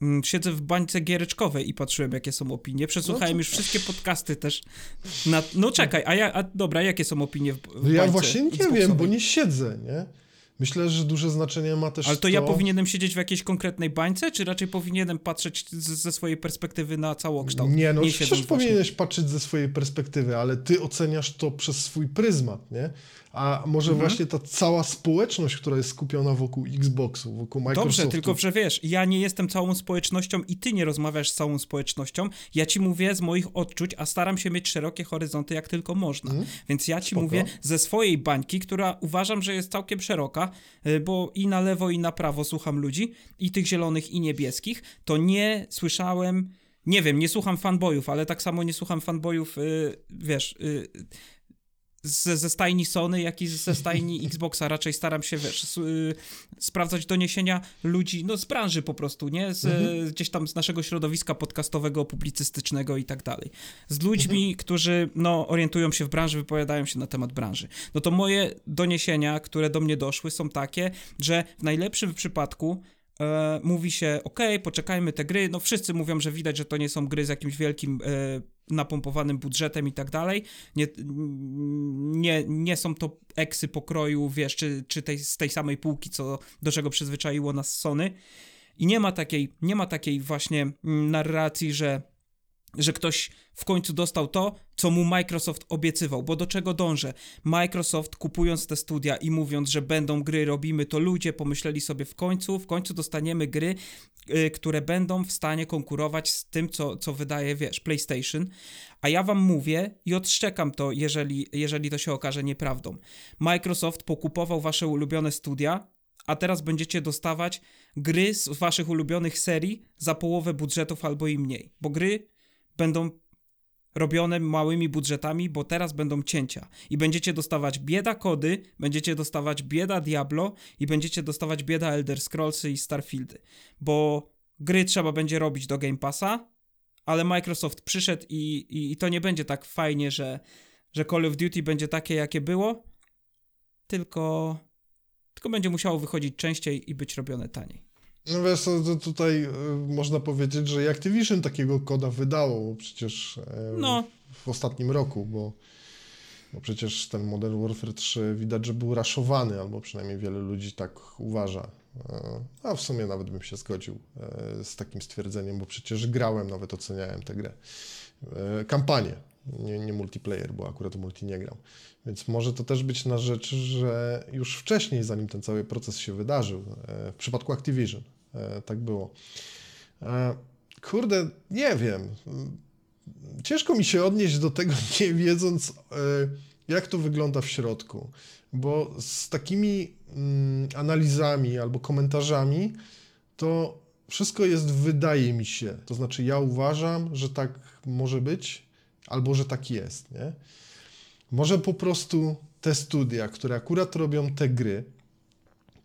Mm, siedzę w bańce giereczkowej i patrzyłem, jakie są opinie. Przesłuchałem no już wszystkie podcasty też. Na... No czekaj, a, ja, a dobra, jakie są opinie w, w bańce Ja właśnie nie wiem, bo nie siedzę, nie? Myślę, że duże znaczenie ma też Ale to, to, ja powinienem siedzieć w jakiejś konkretnej bańce, czy raczej powinienem patrzeć z, ze swojej perspektywy na całokształt? Nie, no nie przecież powinieneś patrzeć ze swojej perspektywy, ale ty oceniasz to przez swój pryzmat, nie? A może mhm. właśnie ta cała społeczność, która jest skupiona wokół Xboxu, wokół Microsoftu. Dobrze, tylko że wiesz, ja nie jestem całą społecznością i ty nie rozmawiasz z całą społecznością. Ja ci mówię z moich odczuć, a staram się mieć szerokie horyzonty jak tylko można. Mhm. Więc ja ci Spoko. mówię ze swojej bańki, która uważam, że jest całkiem szeroka, y, bo i na lewo i na prawo słucham ludzi, i tych zielonych i niebieskich, to nie słyszałem nie wiem, nie słucham fanboyów, ale tak samo nie słucham fanboyów, yy, wiesz, yy, ze, ze stajni Sony, jak i ze stajni *laughs* Xboxa. Raczej staram się, wiesz, y, sprawdzać doniesienia ludzi, no z branży po prostu, nie? Z, mhm. Gdzieś tam z naszego środowiska podcastowego, publicystycznego i tak dalej. Z ludźmi, mhm. którzy, no, orientują się w branży, wypowiadają się na temat branży. No to moje doniesienia, które do mnie doszły, są takie, że w najlepszym przypadku e, mówi się, ok, poczekajmy te gry, no wszyscy mówią, że widać, że to nie są gry z jakimś wielkim e, napompowanym budżetem i tak dalej. Nie, nie, nie są to eksy pokroju, wiesz, czy, czy tej, z tej samej półki, co, do czego przyzwyczaiło nas Sony. I nie ma takiej, nie ma takiej właśnie narracji, że że ktoś w końcu dostał to, co mu Microsoft obiecywał, bo do czego dążę? Microsoft kupując te studia i mówiąc, że będą gry, robimy to, ludzie pomyśleli sobie w końcu, w końcu dostaniemy gry, yy, które będą w stanie konkurować z tym, co, co wydaje, wiesz, PlayStation. A ja wam mówię i odszczekam to, jeżeli, jeżeli to się okaże nieprawdą. Microsoft pokupował wasze ulubione studia, a teraz będziecie dostawać gry z waszych ulubionych serii za połowę budżetów albo i mniej, bo gry będą robione małymi budżetami, bo teraz będą cięcia i będziecie dostawać bieda kody, będziecie dostawać bieda Diablo i będziecie dostawać bieda Elder Scrollsy i Starfieldy, bo gry trzeba będzie robić do Game Passa, ale Microsoft przyszedł i, i, i to nie będzie tak fajnie, że, że Call of Duty będzie takie, jakie było, tylko, tylko będzie musiało wychodzić częściej i być robione taniej. No wiesz, to tutaj y, można powiedzieć, że Activision takiego koda wydało przecież e, no. w ostatnim roku, bo, bo przecież ten Modern Warfare 3 widać, że był raszowany, albo przynajmniej wiele ludzi tak uważa. E, a w sumie nawet bym się zgodził e, z takim stwierdzeniem, bo przecież grałem, nawet oceniałem tę grę. Kampanię, nie, nie multiplayer, bo akurat multi nie grał. Więc może to też być na rzecz, że już wcześniej, zanim ten cały proces się wydarzył, w przypadku Activision, E, tak było. E, kurde, nie wiem. Ciężko mi się odnieść do tego, *laughs* nie wiedząc, e, jak to wygląda w środku. Bo z takimi mm, analizami albo komentarzami to wszystko jest, wydaje mi się. To znaczy, ja uważam, że tak może być. albo że tak jest, nie? Może po prostu te studia, które akurat robią te gry,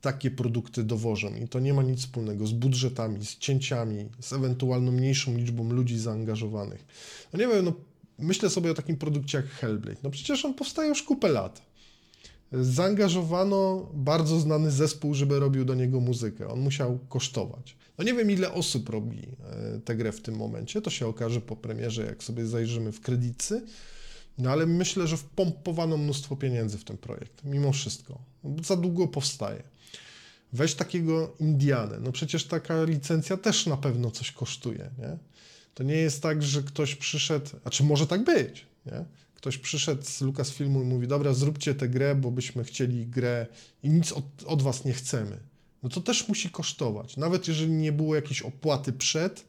takie produkty dowożą i to nie ma nic wspólnego z budżetami, z cięciami, z ewentualną mniejszą liczbą ludzi zaangażowanych. No nie wiem, no myślę sobie o takim produkcie jak Hellblade. No przecież on powstaje już kupę lat. Zaangażowano bardzo znany zespół, żeby robił do niego muzykę. On musiał kosztować. No nie wiem, ile osób robi e, tę grę w tym momencie. To się okaże po premierze, jak sobie zajrzymy w kredycy. No ale myślę, że wpompowano mnóstwo pieniędzy w ten projekt, mimo wszystko. Za długo powstaje. Weź takiego Indianę. No przecież taka licencja też na pewno coś kosztuje, nie? To nie jest tak, że ktoś przyszedł, a czy może tak być, nie? Ktoś przyszedł z Lucasfilmu i mówi, dobra, zróbcie tę grę, bo byśmy chcieli grę i nic od, od was nie chcemy. No to też musi kosztować. Nawet jeżeli nie było jakiejś opłaty przed,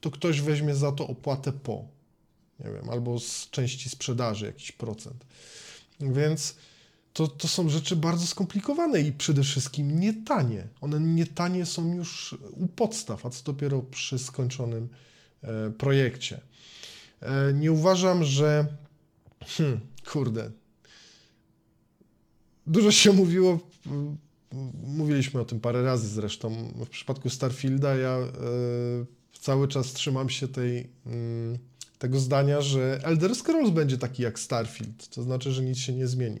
to ktoś weźmie za to opłatę po. Nie wiem, albo z części sprzedaży jakiś procent. Więc to, to są rzeczy bardzo skomplikowane i przede wszystkim nie tanie. One nie tanie są już u podstaw, a co dopiero przy skończonym e, projekcie. E, nie uważam, że. Hmm, kurde. Dużo się mówiło. Mówiliśmy o tym parę razy zresztą. W przypadku Starfielda ja e, cały czas trzymam się tej. Mm, tego zdania, że Elder Scrolls będzie taki jak Starfield, to znaczy, że nic się nie zmieni.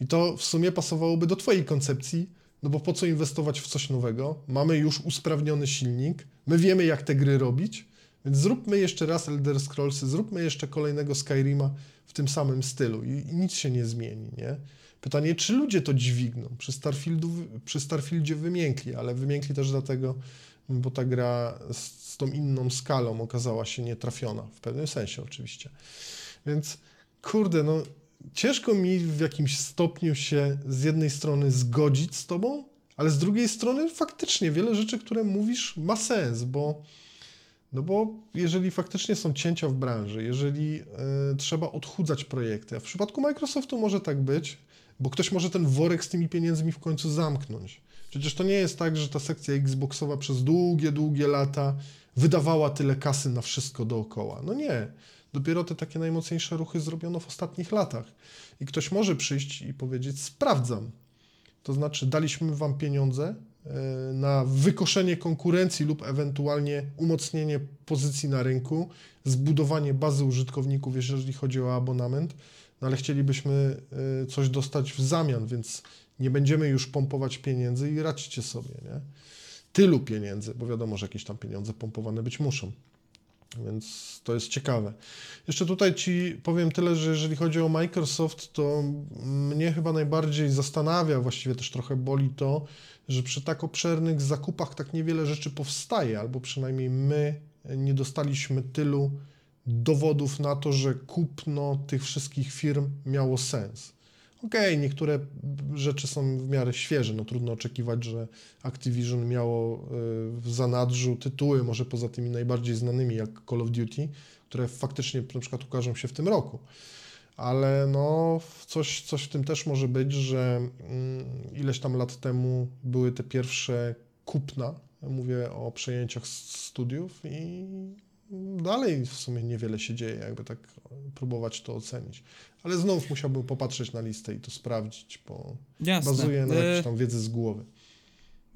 I to w sumie pasowałoby do Twojej koncepcji, no bo po co inwestować w coś nowego? Mamy już usprawniony silnik, my wiemy, jak te gry robić, więc zróbmy jeszcze raz Elder Scrollsy, zróbmy jeszcze kolejnego Skyrima w tym samym stylu i, i nic się nie zmieni, nie? Pytanie, czy ludzie to dźwigną? Przy, Starfieldu, przy Starfieldzie wymiękli, ale wymiękli też dlatego, bo ta gra z, z tą inną skalą okazała się nietrafiona, w pewnym sensie oczywiście. Więc kurde, no ciężko mi w jakimś stopniu się z jednej strony zgodzić z tobą, ale z drugiej strony faktycznie wiele rzeczy, które mówisz, ma sens, bo, no bo jeżeli faktycznie są cięcia w branży, jeżeli y, trzeba odchudzać projekty, a w przypadku Microsoftu może tak być, bo ktoś może ten worek z tymi pieniędzmi w końcu zamknąć. Przecież to nie jest tak, że ta sekcja Xboxowa przez długie, długie lata wydawała tyle kasy na wszystko dookoła. No nie. Dopiero te takie najmocniejsze ruchy zrobiono w ostatnich latach. I ktoś może przyjść i powiedzieć: Sprawdzam. To znaczy, daliśmy Wam pieniądze e, na wykoszenie konkurencji lub ewentualnie umocnienie pozycji na rynku, zbudowanie bazy użytkowników, jeżeli chodzi o abonament, no ale chcielibyśmy e, coś dostać w zamian, więc nie będziemy już pompować pieniędzy i radźcie sobie, nie? Tylu pieniędzy, bo wiadomo, że jakieś tam pieniądze pompowane być muszą. Więc to jest ciekawe. Jeszcze tutaj Ci powiem tyle, że jeżeli chodzi o Microsoft, to mnie chyba najbardziej zastanawia, właściwie też trochę boli to, że przy tak obszernych zakupach tak niewiele rzeczy powstaje, albo przynajmniej my nie dostaliśmy tylu dowodów na to, że kupno tych wszystkich firm miało sens. Okej, okay, niektóre rzeczy są w miarę świeże. No trudno oczekiwać, że Activision miało y, w zanadrzu tytuły, może poza tymi najbardziej znanymi jak Call of Duty, które faktycznie na przykład ukażą się w tym roku. Ale no, coś, coś w tym też może być, że mm, ileś tam lat temu były te pierwsze kupna, mówię o przejęciach studiów i dalej w sumie niewiele się dzieje, jakby tak próbować to ocenić. Ale znów musiałbym popatrzeć na listę i to sprawdzić, bo Jasne. bazuję na jakiejś tam wiedzy z głowy.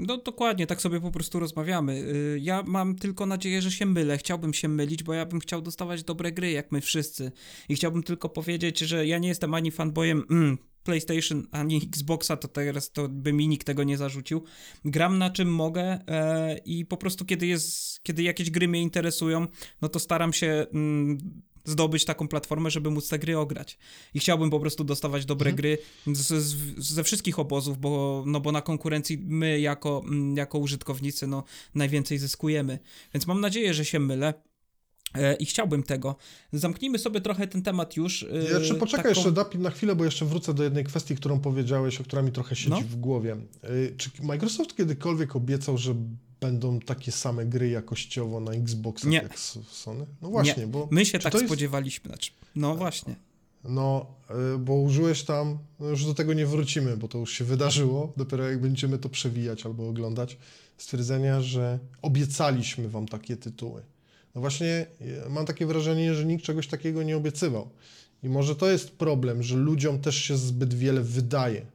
No dokładnie, tak sobie po prostu rozmawiamy. Y, ja mam tylko nadzieję, że się mylę. Chciałbym się mylić, bo ja bym chciał dostawać dobre gry, jak my wszyscy. I chciałbym tylko powiedzieć, że ja nie jestem ani fanboyem mm, PlayStation ani Xboxa, to teraz to by mi nikt tego nie zarzucił. Gram na czym mogę e, i po prostu kiedy jest, kiedy jakieś gry mnie interesują, no to staram się mm, zdobyć taką platformę, żeby móc te gry ograć. I chciałbym po prostu dostawać dobre mhm. gry z, z, ze wszystkich obozów, bo, no bo na konkurencji my jako, mm, jako użytkownicy no, najwięcej zyskujemy. Więc mam nadzieję, że się mylę. E, I chciałbym tego. Zamknijmy sobie trochę ten temat już. E, ja jeszcze poczekaj taką... jeszcze Dapit na chwilę, bo jeszcze wrócę do jednej kwestii, którą powiedziałeś, o która mi trochę siedzi no. w głowie. E, czy Microsoft kiedykolwiek obiecał, że będą takie same gry jakościowo na Xboxach Nie. jak Sony? No właśnie, Nie. bo... My się tak jest... spodziewaliśmy. Znaczy, no właśnie. No, bo użyłeś tam, no już do tego nie wrócimy, bo to już się wydarzyło, dopiero jak będziemy to przewijać albo oglądać, stwierdzenia, że obiecaliśmy wam takie tytuły. No właśnie e, mam takie wrażenie, że nikt czegoś takiego nie obiecywał. I może to jest problem, że ludziom też się zbyt wiele wydaje,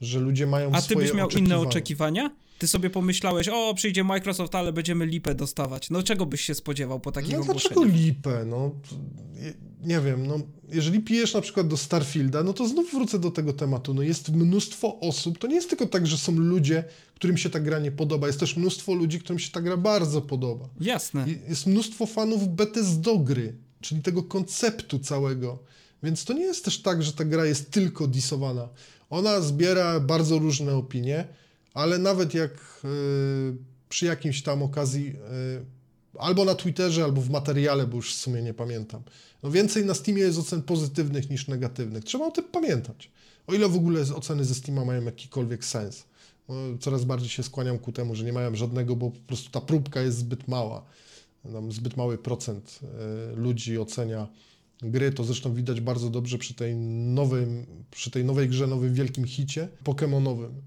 że ludzie mają A ty swoje byś miał oczekiwania. inne oczekiwania? Ty sobie pomyślałeś, o, przyjdzie Microsoft, ale będziemy lipę dostawać. No czego byś się spodziewał po takich No dlaczego lipę? No, nie wiem, no, jeżeli pijesz na przykład do Starfielda, no to znów wrócę do tego tematu. No jest mnóstwo osób, to nie jest tylko tak, że są ludzie, którym się ta gra nie podoba, jest też mnóstwo ludzi, którym się ta gra bardzo podoba. Jasne. Jest mnóstwo fanów Bethesda gry, czyli tego konceptu całego. Więc to nie jest też tak, że ta gra jest tylko disowana. Ona zbiera bardzo różne opinie, ale nawet jak yy, przy jakimś tam okazji, yy, albo na Twitterze, albo w materiale, bo już w sumie nie pamiętam, no więcej na Steamie jest ocen pozytywnych niż negatywnych. Trzeba o tym pamiętać. O ile w ogóle oceny ze Steama mają jakikolwiek sens. No, coraz bardziej się skłaniam ku temu, że nie mają żadnego, bo po prostu ta próbka jest zbyt mała. Tam zbyt mały procent y, ludzi ocenia gry. To zresztą widać bardzo dobrze przy tej nowej, przy tej nowej grze, nowym wielkim hicie pokemonowym.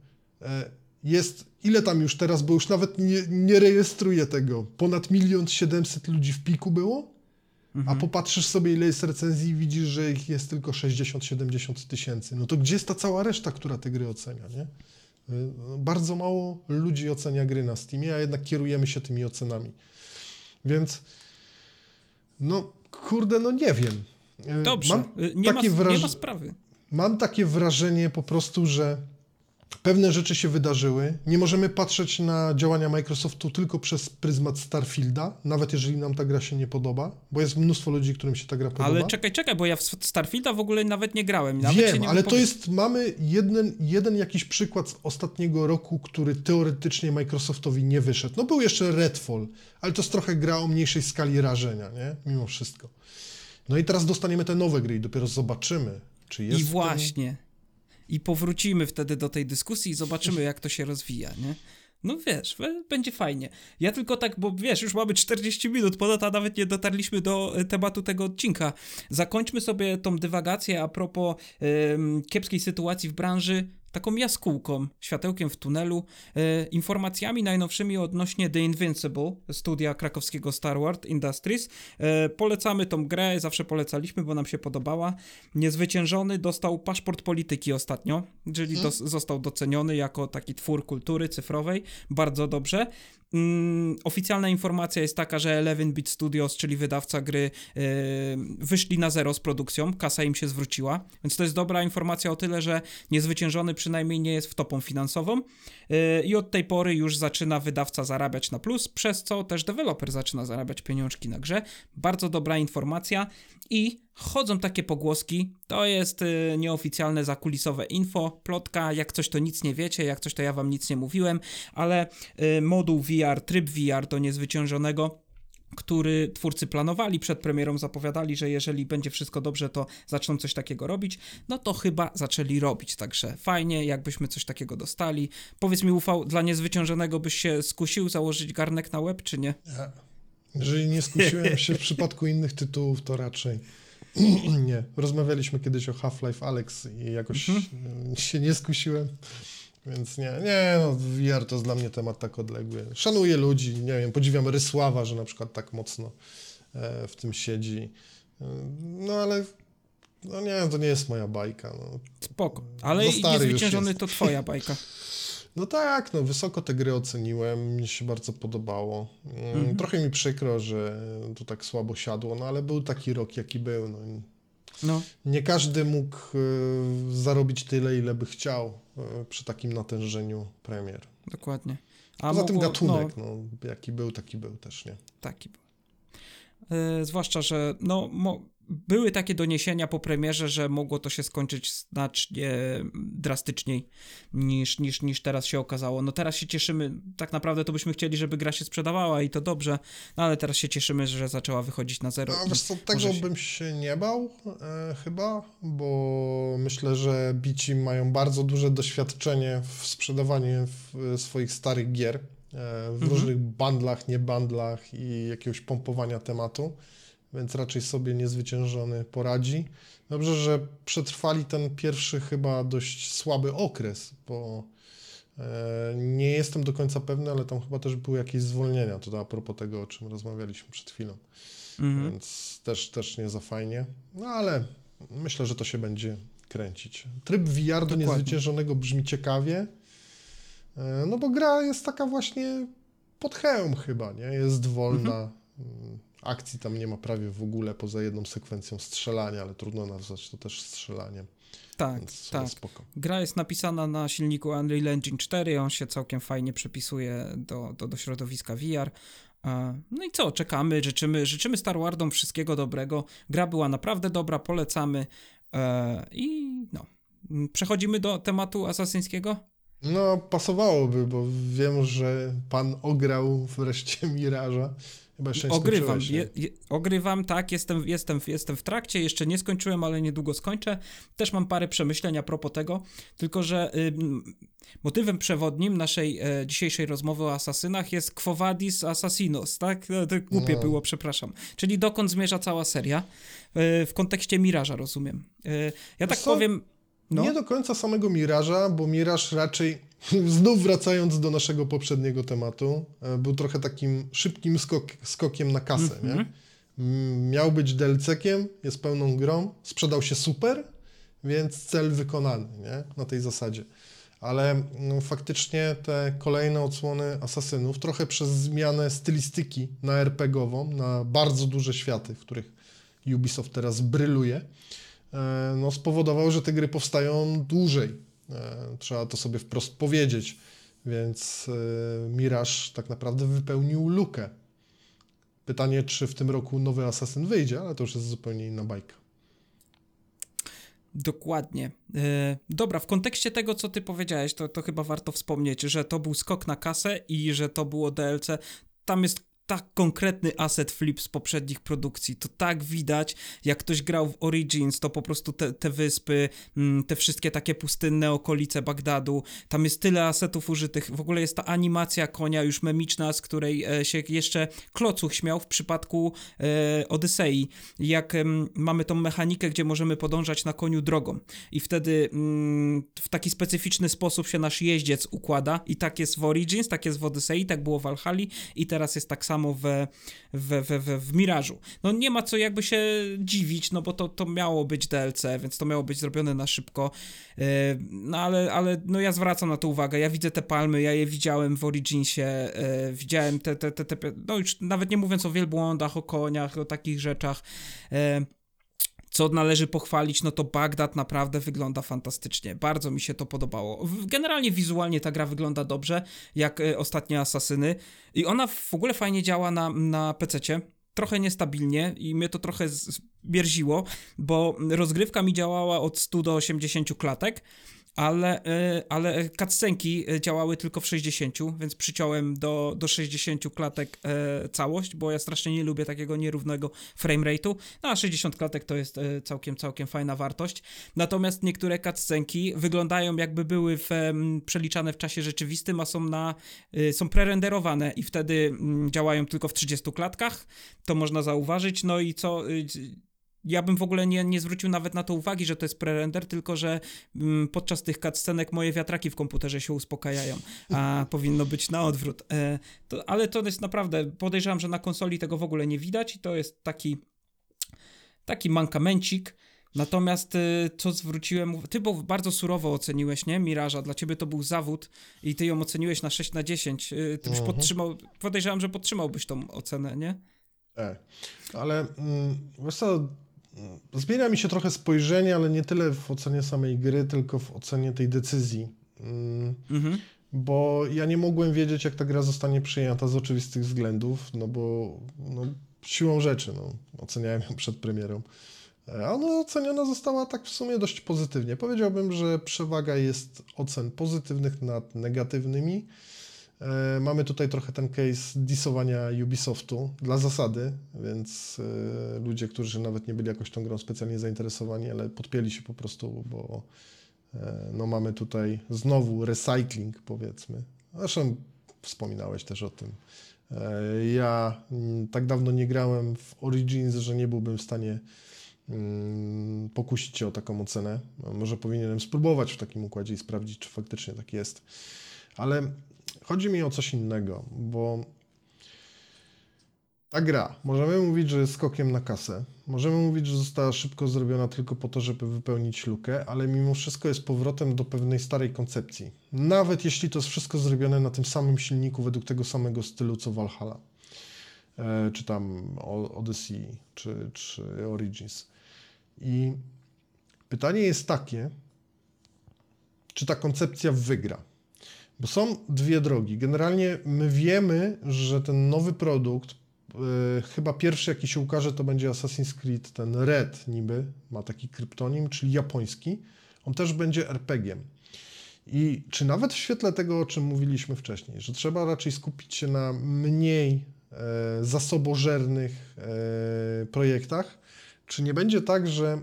Jest, ile tam już teraz, bo już nawet nie, nie rejestruję tego, ponad milion siedemset ludzi w piku było, a popatrzysz sobie ile jest recenzji i widzisz, że ich jest tylko 60-70 tysięcy. No to gdzie jest ta cała reszta, która te gry ocenia, nie? Y, Bardzo mało ludzi ocenia gry na Steamie, a jednak kierujemy się tymi ocenami. Więc no kurde, no nie wiem. Dobrze, Mam y, nie, ma, takie nie wraż- ma sprawy. Mam takie wrażenie po prostu, że pewne rzeczy się wydarzyły. Nie możemy patrzeć na działania Microsoftu tylko przez pryzmat Starfielda, nawet jeżeli nam ta gra się nie podoba, bo jest mnóstwo ludzi, którym się ta gra podoba. Ale czekaj, czekaj, bo ja w Starfielda w ogóle nawet nie grałem. Nawet Wiem, nie ale to jest, mamy jeden, jeden jakiś przykład z ostatniego roku, który teoretycznie Microsoftowi nie wyszedł. No był jeszcze Redfall, ale to jest trochę gra o mniejszej skali rażenia, nie? Mimo wszystko. No i teraz dostaniemy te nowe gry i dopiero zobaczymy, czy jest I właśnie. I powrócimy wtedy do tej dyskusji i zobaczymy, jak to się rozwija, nie? No wiesz, będzie fajnie. Ja tylko tak, bo wiesz, już mamy 40 minut, ponad a nawet nie dotarliśmy do e, tematu tego odcinka. Zakończmy sobie tą dywagację a propos em, kiepskiej sytuacji w branży taką jaskółką, światełkiem w tunelu, e, informacjami najnowszymi odnośnie The Invincible, studia krakowskiego Star Wars Industries. E, polecamy tą grę, zawsze polecaliśmy, bo nam się podobała. Niezwyciężony dostał paszport polityki ostatnio, czyli dos- został doceniony jako taki twór kultury cyfrowej. Bardzo dobrze. Mm, oficjalna informacja jest taka, że 11-bit Studios, czyli wydawca gry, e, wyszli na zero z produkcją, kasa im się zwróciła, więc to jest dobra informacja o tyle, że niezwyciężony przynajmniej nie jest wtopą finansową e, i od tej pory już zaczyna wydawca zarabiać na plus, przez co też deweloper zaczyna zarabiać pieniążki na grze. Bardzo dobra informacja i chodzą takie pogłoski, to jest e, nieoficjalne zakulisowe info, plotka, jak coś to nic nie wiecie, jak coś to ja wam nic nie mówiłem, ale e, moduł VR, tryb VR do niezwyciężonego który twórcy planowali przed premierą, zapowiadali, że jeżeli będzie wszystko dobrze, to zaczną coś takiego robić, no to chyba zaczęli robić, także fajnie, jakbyśmy coś takiego dostali. Powiedz mi, Ufał, dla niezwyciężonego byś się skusił założyć garnek na łeb, czy? Nie. Jeżeli nie skusiłem się w przypadku innych tytułów, to raczej *clears throat* nie. Rozmawialiśmy kiedyś o Half-Life Alex i jakoś Mhm. y, się nie skusiłem, więc nie. Nie, no VR to jest dla mnie temat tak odległy. Szanuję ludzi, nie wiem, podziwiam Rysława, że na przykład tak mocno e, w tym siedzi. Y, No ale no nie, to nie jest moja bajka. No. Spoko, ale niezwyciężony jest. to twoja *laughs* bajka. No tak, no wysoko te gry oceniłem, mi się bardzo podobało. Mm, Trochę mi przykro, że to tak słabo siadło, no ale był taki rok, jaki był. No. No, Nie każdy mógł y, zarobić tyle, ile by chciał y, przy takim natężeniu premier. dokładnie. A Poza tym gatunek, no, no, jaki był, taki był też, nie? Taki był. E, zwłaszcza, że no, mo, były takie doniesienia po premierze, że mogło to się skończyć znacznie drastyczniej niż, niż, niż teraz się okazało. No teraz się cieszymy, tak naprawdę to byśmy chcieli, żeby gra się sprzedawała i to dobrze, no ale teraz się cieszymy, że zaczęła wychodzić na zero. No, wiesz co, tego się- bym się nie bał e, chyba, bo myślę, że bici mają bardzo duże doświadczenie w sprzedawaniu w, swoich starych gier e, w Mhm. różnych bandlach, nie bandlach i jakiegoś pompowania tematu, więc raczej sobie niezwyciężony poradzi. Dobrze, że przetrwali ten pierwszy chyba dość słaby okres, bo E, Nie jestem do końca pewny, ale tam chyba też były jakieś zwolnienia. To a propos tego, o czym rozmawialiśmy przed chwilą. Mhm. Więc też, też nie za fajnie. No ale myślę, że to się będzie kręcić. Tryb VR do niezwyciężonego brzmi ciekawie. E, No bo gra jest taka właśnie pod hełm chyba, nie? Jest wolna. Mm, Akcji tam nie ma prawie w ogóle, poza jedną sekwencją strzelania, ale trudno nazwać to też strzelaniem. Tak, Więc tak. spoko. Gra jest napisana na silniku Unreal Engine 4, on się całkiem fajnie przepisuje do, do, do środowiska VR. E, No i co, czekamy, życzymy, życzymy Star Wardom wszystkiego dobrego. Gra była naprawdę dobra, polecamy. E, I no, przechodzimy do tematu asasyńskiego. No, pasowałoby, bo wiem, że pan ograł wreszcie Miraża. Chyba jeszcze nie Ogrywam, je, je, ogrywam, tak, jestem, jestem, jestem w trakcie, jeszcze nie skończyłem, ale niedługo skończę. Też mam parę przemyśleń a propos tego, tylko że ym, motywem przewodnim naszej e, dzisiejszej rozmowy o asasynach jest Quo Vadis Assassinos, tak? No, to głupie No. było, przepraszam. Czyli dokąd zmierza cała seria, e, w kontekście Miraża, rozumiem. E, ja tak co? powiem... No, Nie do końca samego Miraża, bo Miraż raczej, *laughs* znów wracając do naszego poprzedniego tematu, e, był trochę takim szybkim skok, skokiem na kasę, Mhm. nie? M, Miał być DLC-kiem, jest pełną grą, sprzedał się super, więc cel wykonany, nie? Na tej zasadzie. Ale no, faktycznie te kolejne odsłony Asasynów, trochę przez zmianę stylistyki na RPG-ową, na bardzo duże światy, w których Ubisoft teraz bryluje, no, spowodował, że te gry powstają dłużej. E, Trzeba to sobie wprost powiedzieć. Więc e, Mirage tak naprawdę wypełnił lukę. Pytanie, czy w tym roku nowy Assassin wyjdzie, ale to już jest zupełnie inna bajka. Dokładnie. E, dobra, w kontekście tego, co ty powiedziałeś, to, to chyba warto wspomnieć, że to był skok na kasę i że to było DLC. Tam jest tak konkretny asset flip z poprzednich produkcji. To tak widać, jak ktoś grał w Origins, to po prostu te, te wyspy, mm, te wszystkie takie pustynne okolice Bagdadu, tam jest tyle asetów użytych. W ogóle jest ta animacja konia już memiczna, z której e, się jeszcze Klocuch śmiał w przypadku e, Odysei. Jak mamy tą mechanikę, gdzie możemy podążać na koniu drogą i wtedy mm, w taki specyficzny sposób się nasz jeździec układa i tak jest w Origins, tak jest w Odysei, tak było w Valhalla i teraz jest tak samo w, w, w, w, w Mirażu. No nie ma co jakby się dziwić, no bo to, to miało być DLC, więc to miało być zrobione na szybko, E, no ale, ale no ja zwracam na to uwagę, ja widzę te palmy, ja je widziałem w Originsie, e, widziałem te, te, te, te, no już nawet nie mówiąc o wielbłądach, o koniach, o takich rzeczach, e, co należy pochwalić, no to Bagdad naprawdę wygląda fantastycznie. Bardzo mi się to podobało. Generalnie wizualnie ta gra wygląda dobrze, jak e, ostatnie Asasyny. I ona w ogóle fajnie działa na, na PC-cie. Trochę niestabilnie i mnie to trochę z- bierziło, bo rozgrywka mi działała od 100 do 80 klatek, ale, e, ale cutscenki e, działały tylko w 60, więc przyciąłem do, do 60 klatek e, całość, bo ja strasznie nie lubię takiego nierównego frame rate'u. No a 60 klatek to jest całkiem, całkiem fajna wartość. Natomiast niektóre cutscenki wyglądają jakby były w, przeliczane w czasie rzeczywistym, a są na, y, są prerenderowane i wtedy mm, działają tylko w 30 klatkach. To można zauważyć. No i co... ja bym w ogóle nie, nie zwrócił nawet na to uwagi, że to jest prerender, tylko że mm, podczas tych cutscenek moje wiatraki w komputerze się uspokajają, a *laughs* powinno być na odwrót. E, to, ale to jest naprawdę, podejrzewam, że na konsoli tego w ogóle nie widać i to jest taki, taki mankamencik. Natomiast y, co zwróciłem, ty bo bardzo surowo oceniłeś, nie? Miraża, dla ciebie to był zawód i ty ją oceniłeś na 6 na 10. Y, Ty byś Mhm. podtrzymał, podejrzewam, że podtrzymałbyś tą ocenę, nie? E. Ale mm, wiesz co, zmienia mi się trochę spojrzenie, ale nie tyle w ocenie samej gry, tylko w ocenie tej decyzji. Mm, Mhm. bo ja nie mogłem wiedzieć, jak ta gra zostanie przyjęta z oczywistych względów, no bo no, siłą rzeczy, no, oceniałem ją przed premierą. E, A ona oceniona została tak w sumie dość pozytywnie. Powiedziałbym, że przewaga jest ocen pozytywnych nad negatywnymi. E, Mamy tutaj trochę ten case disowania Ubisoftu dla zasady, więc e, ludzie, którzy nawet nie byli jakoś tą grą specjalnie zainteresowani, ale podpięli się po prostu, bo e, no mamy tutaj znowu recycling powiedzmy. Zresztą wspominałeś też o tym. Ja mm, tak dawno nie grałem w Origins, że nie byłbym w stanie mm, pokusić się o taką ocenę. No, Może powinienem spróbować w takim układzie i sprawdzić, czy faktycznie tak jest. Ale chodzi mi o coś innego, bo ta gra, możemy mówić, że jest skokiem na kasę, możemy mówić, że została szybko zrobiona tylko po to, żeby wypełnić lukę, ale mimo wszystko jest powrotem do pewnej starej koncepcji. Nawet jeśli to jest wszystko zrobione na tym samym silniku, według tego samego stylu co Valhalla, e, czy tam Odyssey, czy, czy Origins. I pytanie jest takie, czy ta koncepcja wygra? Bo są dwie drogi. Generalnie my wiemy, że ten nowy produkt, yy, chyba pierwszy jaki się ukaże, to będzie Assassin's Creed, ten Red niby, ma taki kryptonim, czyli japoński. On też będzie RPG-iem. I czy nawet w świetle tego, o czym mówiliśmy wcześniej, że trzeba raczej skupić się na mniej e, zasobożernych e, projektach, czy nie będzie tak, że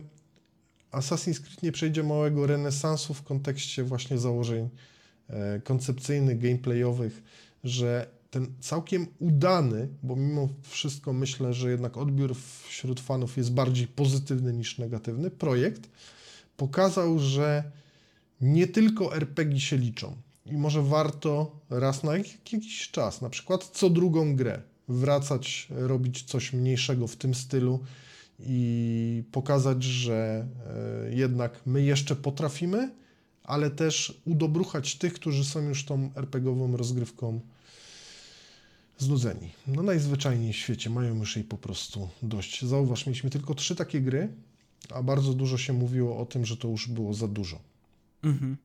Assassin's Creed nie przejdzie małego renesansu w kontekście właśnie założeń koncepcyjnych, gameplayowych, że ten całkiem udany, bo mimo wszystko myślę, że jednak odbiór wśród fanów jest bardziej pozytywny niż negatywny, projekt pokazał, że nie tylko RPG się liczą. I może warto raz na jakiś czas, na przykład co drugą grę, wracać, robić coś mniejszego w tym stylu, i pokazać, że e, jednak my jeszcze potrafimy, ale też udobruchać tych, którzy są już tą RPGową rozgrywką znudzeni. No najzwyczajniej w świecie mają już jej po prostu dość. Zauważ, mieliśmy tylko trzy takie gry, a bardzo dużo się mówiło o tym, że to już było za dużo. Mhm.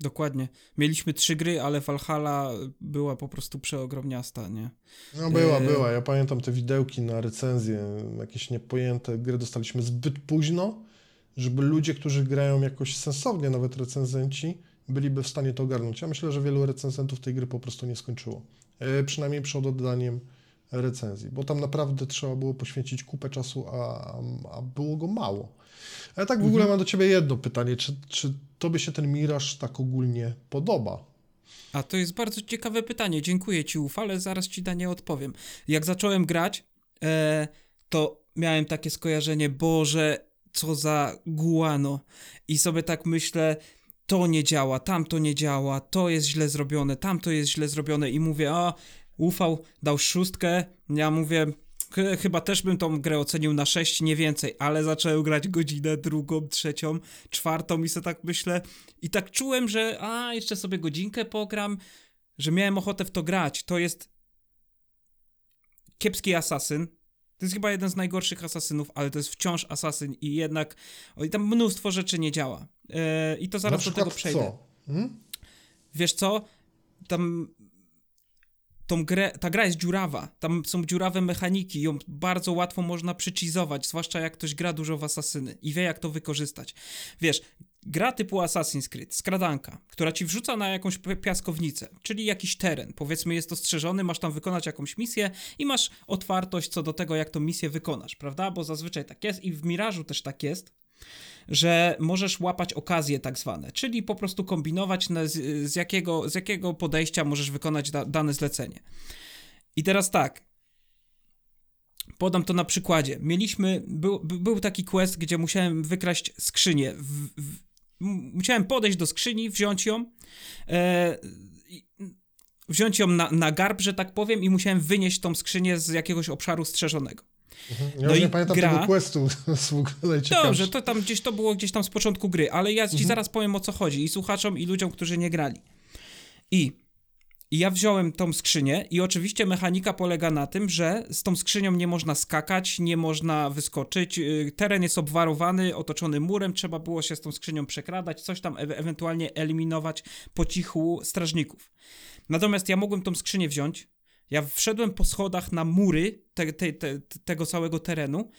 Dokładnie. Mieliśmy trzy gry, ale Valhalla była po prostu przeogromniasta, nie? No była, e... była. Ja pamiętam te widełki na recenzję, jakieś niepojęte gry dostaliśmy zbyt późno, żeby ludzie, którzy grają jakoś sensownie, nawet recenzenci, byliby w stanie to ogarnąć. Ja myślę, że wielu recenzentów tej gry po prostu nie skończyło. E, przynajmniej przed oddaniem recenzji, bo tam naprawdę trzeba było poświęcić kupę czasu, a, a było go mało. Ale tak w ogóle mhm. mam do ciebie jedno pytanie. Czy, czy tobie się ten Miraż tak ogólnie podoba? A to jest bardzo ciekawe pytanie. Dziękuję ci, Uf, ale zaraz ci na nie odpowiem. Jak zacząłem grać, e, to miałem takie skojarzenie, Boże, co za guano. I sobie tak myślę, to nie działa, tam to nie działa, to jest źle zrobione, tam to jest źle zrobione i mówię, a ufał, dał szóstkę, ja mówię, chyba też bym tą grę ocenił na 6, nie więcej, ale zacząłem grać godzinę, drugą, trzecią, czwartą i sobie tak myślę i tak czułem, że a, jeszcze sobie godzinkę pogram, że miałem ochotę w to grać. To jest kiepski asasyn. To jest chyba jeden z najgorszych asasynów, ale to jest wciąż asasyn i jednak o, i tam mnóstwo rzeczy nie działa. Yy, I to zaraz do tego przejdę. Co? Hmm? Wiesz co? Tam tą grę, ta gra jest dziurawa, tam są dziurawe mechaniki, ją bardzo łatwo można przycizować, zwłaszcza jak ktoś gra dużo w Asasyny i wie jak to wykorzystać. Wiesz, gra typu Assassin's Creed, skradanka, która ci wrzuca na jakąś piaskownicę, czyli jakiś teren, powiedzmy jest ostrzeżony, masz tam wykonać jakąś misję i masz otwartość co do tego, jak tą misję wykonasz, prawda? Bo zazwyczaj tak jest i w Mirażu też tak jest, że możesz łapać okazje tak zwane, czyli po prostu kombinować z, z, jakiego, z jakiego podejścia możesz wykonać da, dane zlecenie. I teraz tak, podam to na przykładzie. Mieliśmy, był, był taki quest, gdzie musiałem wykraść skrzynię. W, w, musiałem podejść do skrzyni, wziąć ją, e, wziąć ją na, na garb, że tak powiem, i musiałem wynieść tą skrzynię z jakiegoś obszaru strzeżonego. Mhm. Ja no nie pamiętam gra... tego questu. *laughs* Dobrze, to tam gdzieś to było gdzieś tam z początku gry, ale ja ci mhm. zaraz powiem o co chodzi i słuchaczom, i ludziom, którzy nie grali. I, I ja wziąłem tą skrzynię i oczywiście mechanika polega na tym, że z tą skrzynią nie można skakać, nie można wyskoczyć, y, teren jest obwarowany, otoczony murem, trzeba było się z tą skrzynią przekradać, coś tam e ewentualnie eliminować po cichu strażników. Natomiast ja mogłem tą skrzynię wziąć, ja wszedłem po schodach na mury te, te, te, tego całego terenu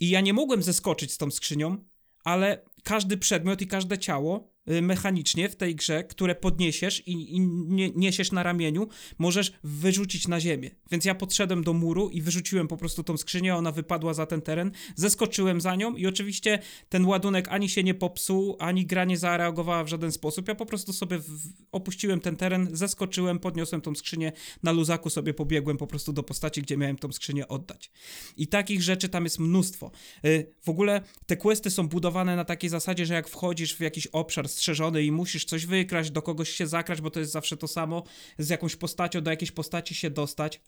i ja nie mogłem zeskoczyć z tą skrzynią, ale każdy przedmiot i każde ciało mechanicznie w tej grze, które podniesiesz i, i nie, niesiesz na ramieniu, możesz wyrzucić na ziemię. Więc ja podszedłem do muru i wyrzuciłem po prostu tą skrzynię, ona wypadła za ten teren, zeskoczyłem za nią i oczywiście ten ładunek ani się nie popsuł, ani gra nie zareagowała w żaden sposób. Ja po prostu sobie w, opuściłem ten teren, zeskoczyłem, podniosłem tą skrzynię, na luzaku sobie pobiegłem po prostu do postaci, gdzie miałem tą skrzynię oddać. I takich rzeczy tam jest mnóstwo. Y, w ogóle te questy są budowane na takiej zasadzie, że jak wchodzisz w jakiś obszar zastrzeżony i musisz coś wykraść, do kogoś się zakrać, bo to jest zawsze to samo, z jakąś postacią, do jakiejś postaci się dostać.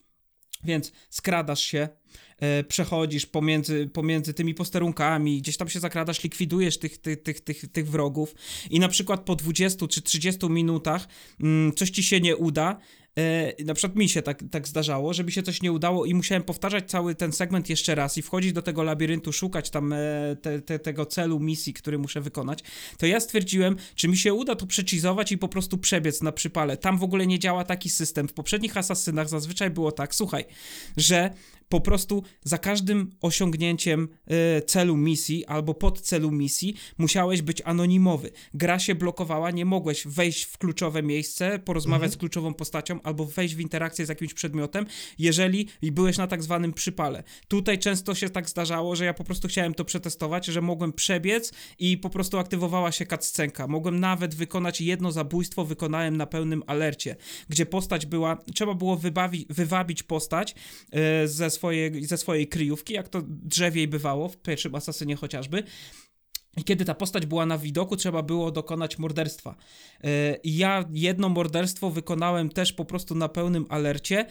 Więc skradasz się, e, przechodzisz pomiędzy, pomiędzy tymi posterunkami, gdzieś tam się zakradasz, likwidujesz tych, tych, tych, tych, tych wrogów i na przykład po 20 czy 30 minutach mm, coś ci się nie uda, e, na przykład mi się tak, tak zdarzało, że mi się coś nie udało i musiałem powtarzać cały ten segment jeszcze raz i wchodzić do tego labiryntu, szukać tam e, te, te, tego celu, misji, który muszę wykonać, to ja stwierdziłem, czy mi się uda to przeczyzować i po prostu przebiec na przypale. Tam w ogóle nie działa taki system. W poprzednich asasynach zazwyczaj było tak, słuchaj, że po prostu za każdym osiągnięciem y, celu misji albo podcelu misji musiałeś być anonimowy. Gra się blokowała, nie mogłeś wejść w kluczowe miejsce, porozmawiać z kluczową postacią albo wejść w interakcję z jakimś przedmiotem, jeżeli byłeś na tak zwanym przypale. Tutaj często się tak zdarzało, że ja po prostu chciałem to przetestować, że mogłem przebiec i po prostu aktywowała się cutscenka. Mogłem nawet wykonać jedno zabójstwo, wykonałem na pełnym alercie, gdzie postać była, trzeba było wybawi, wywabić postać y, ze swojej, ze swojej kryjówki, jak to drzewiej bywało w pierwszym Asasynie chociażby. I kiedy ta postać była na widoku, trzeba było dokonać morderstwa. I ja jedno morderstwo wykonałem też po prostu na pełnym alercie,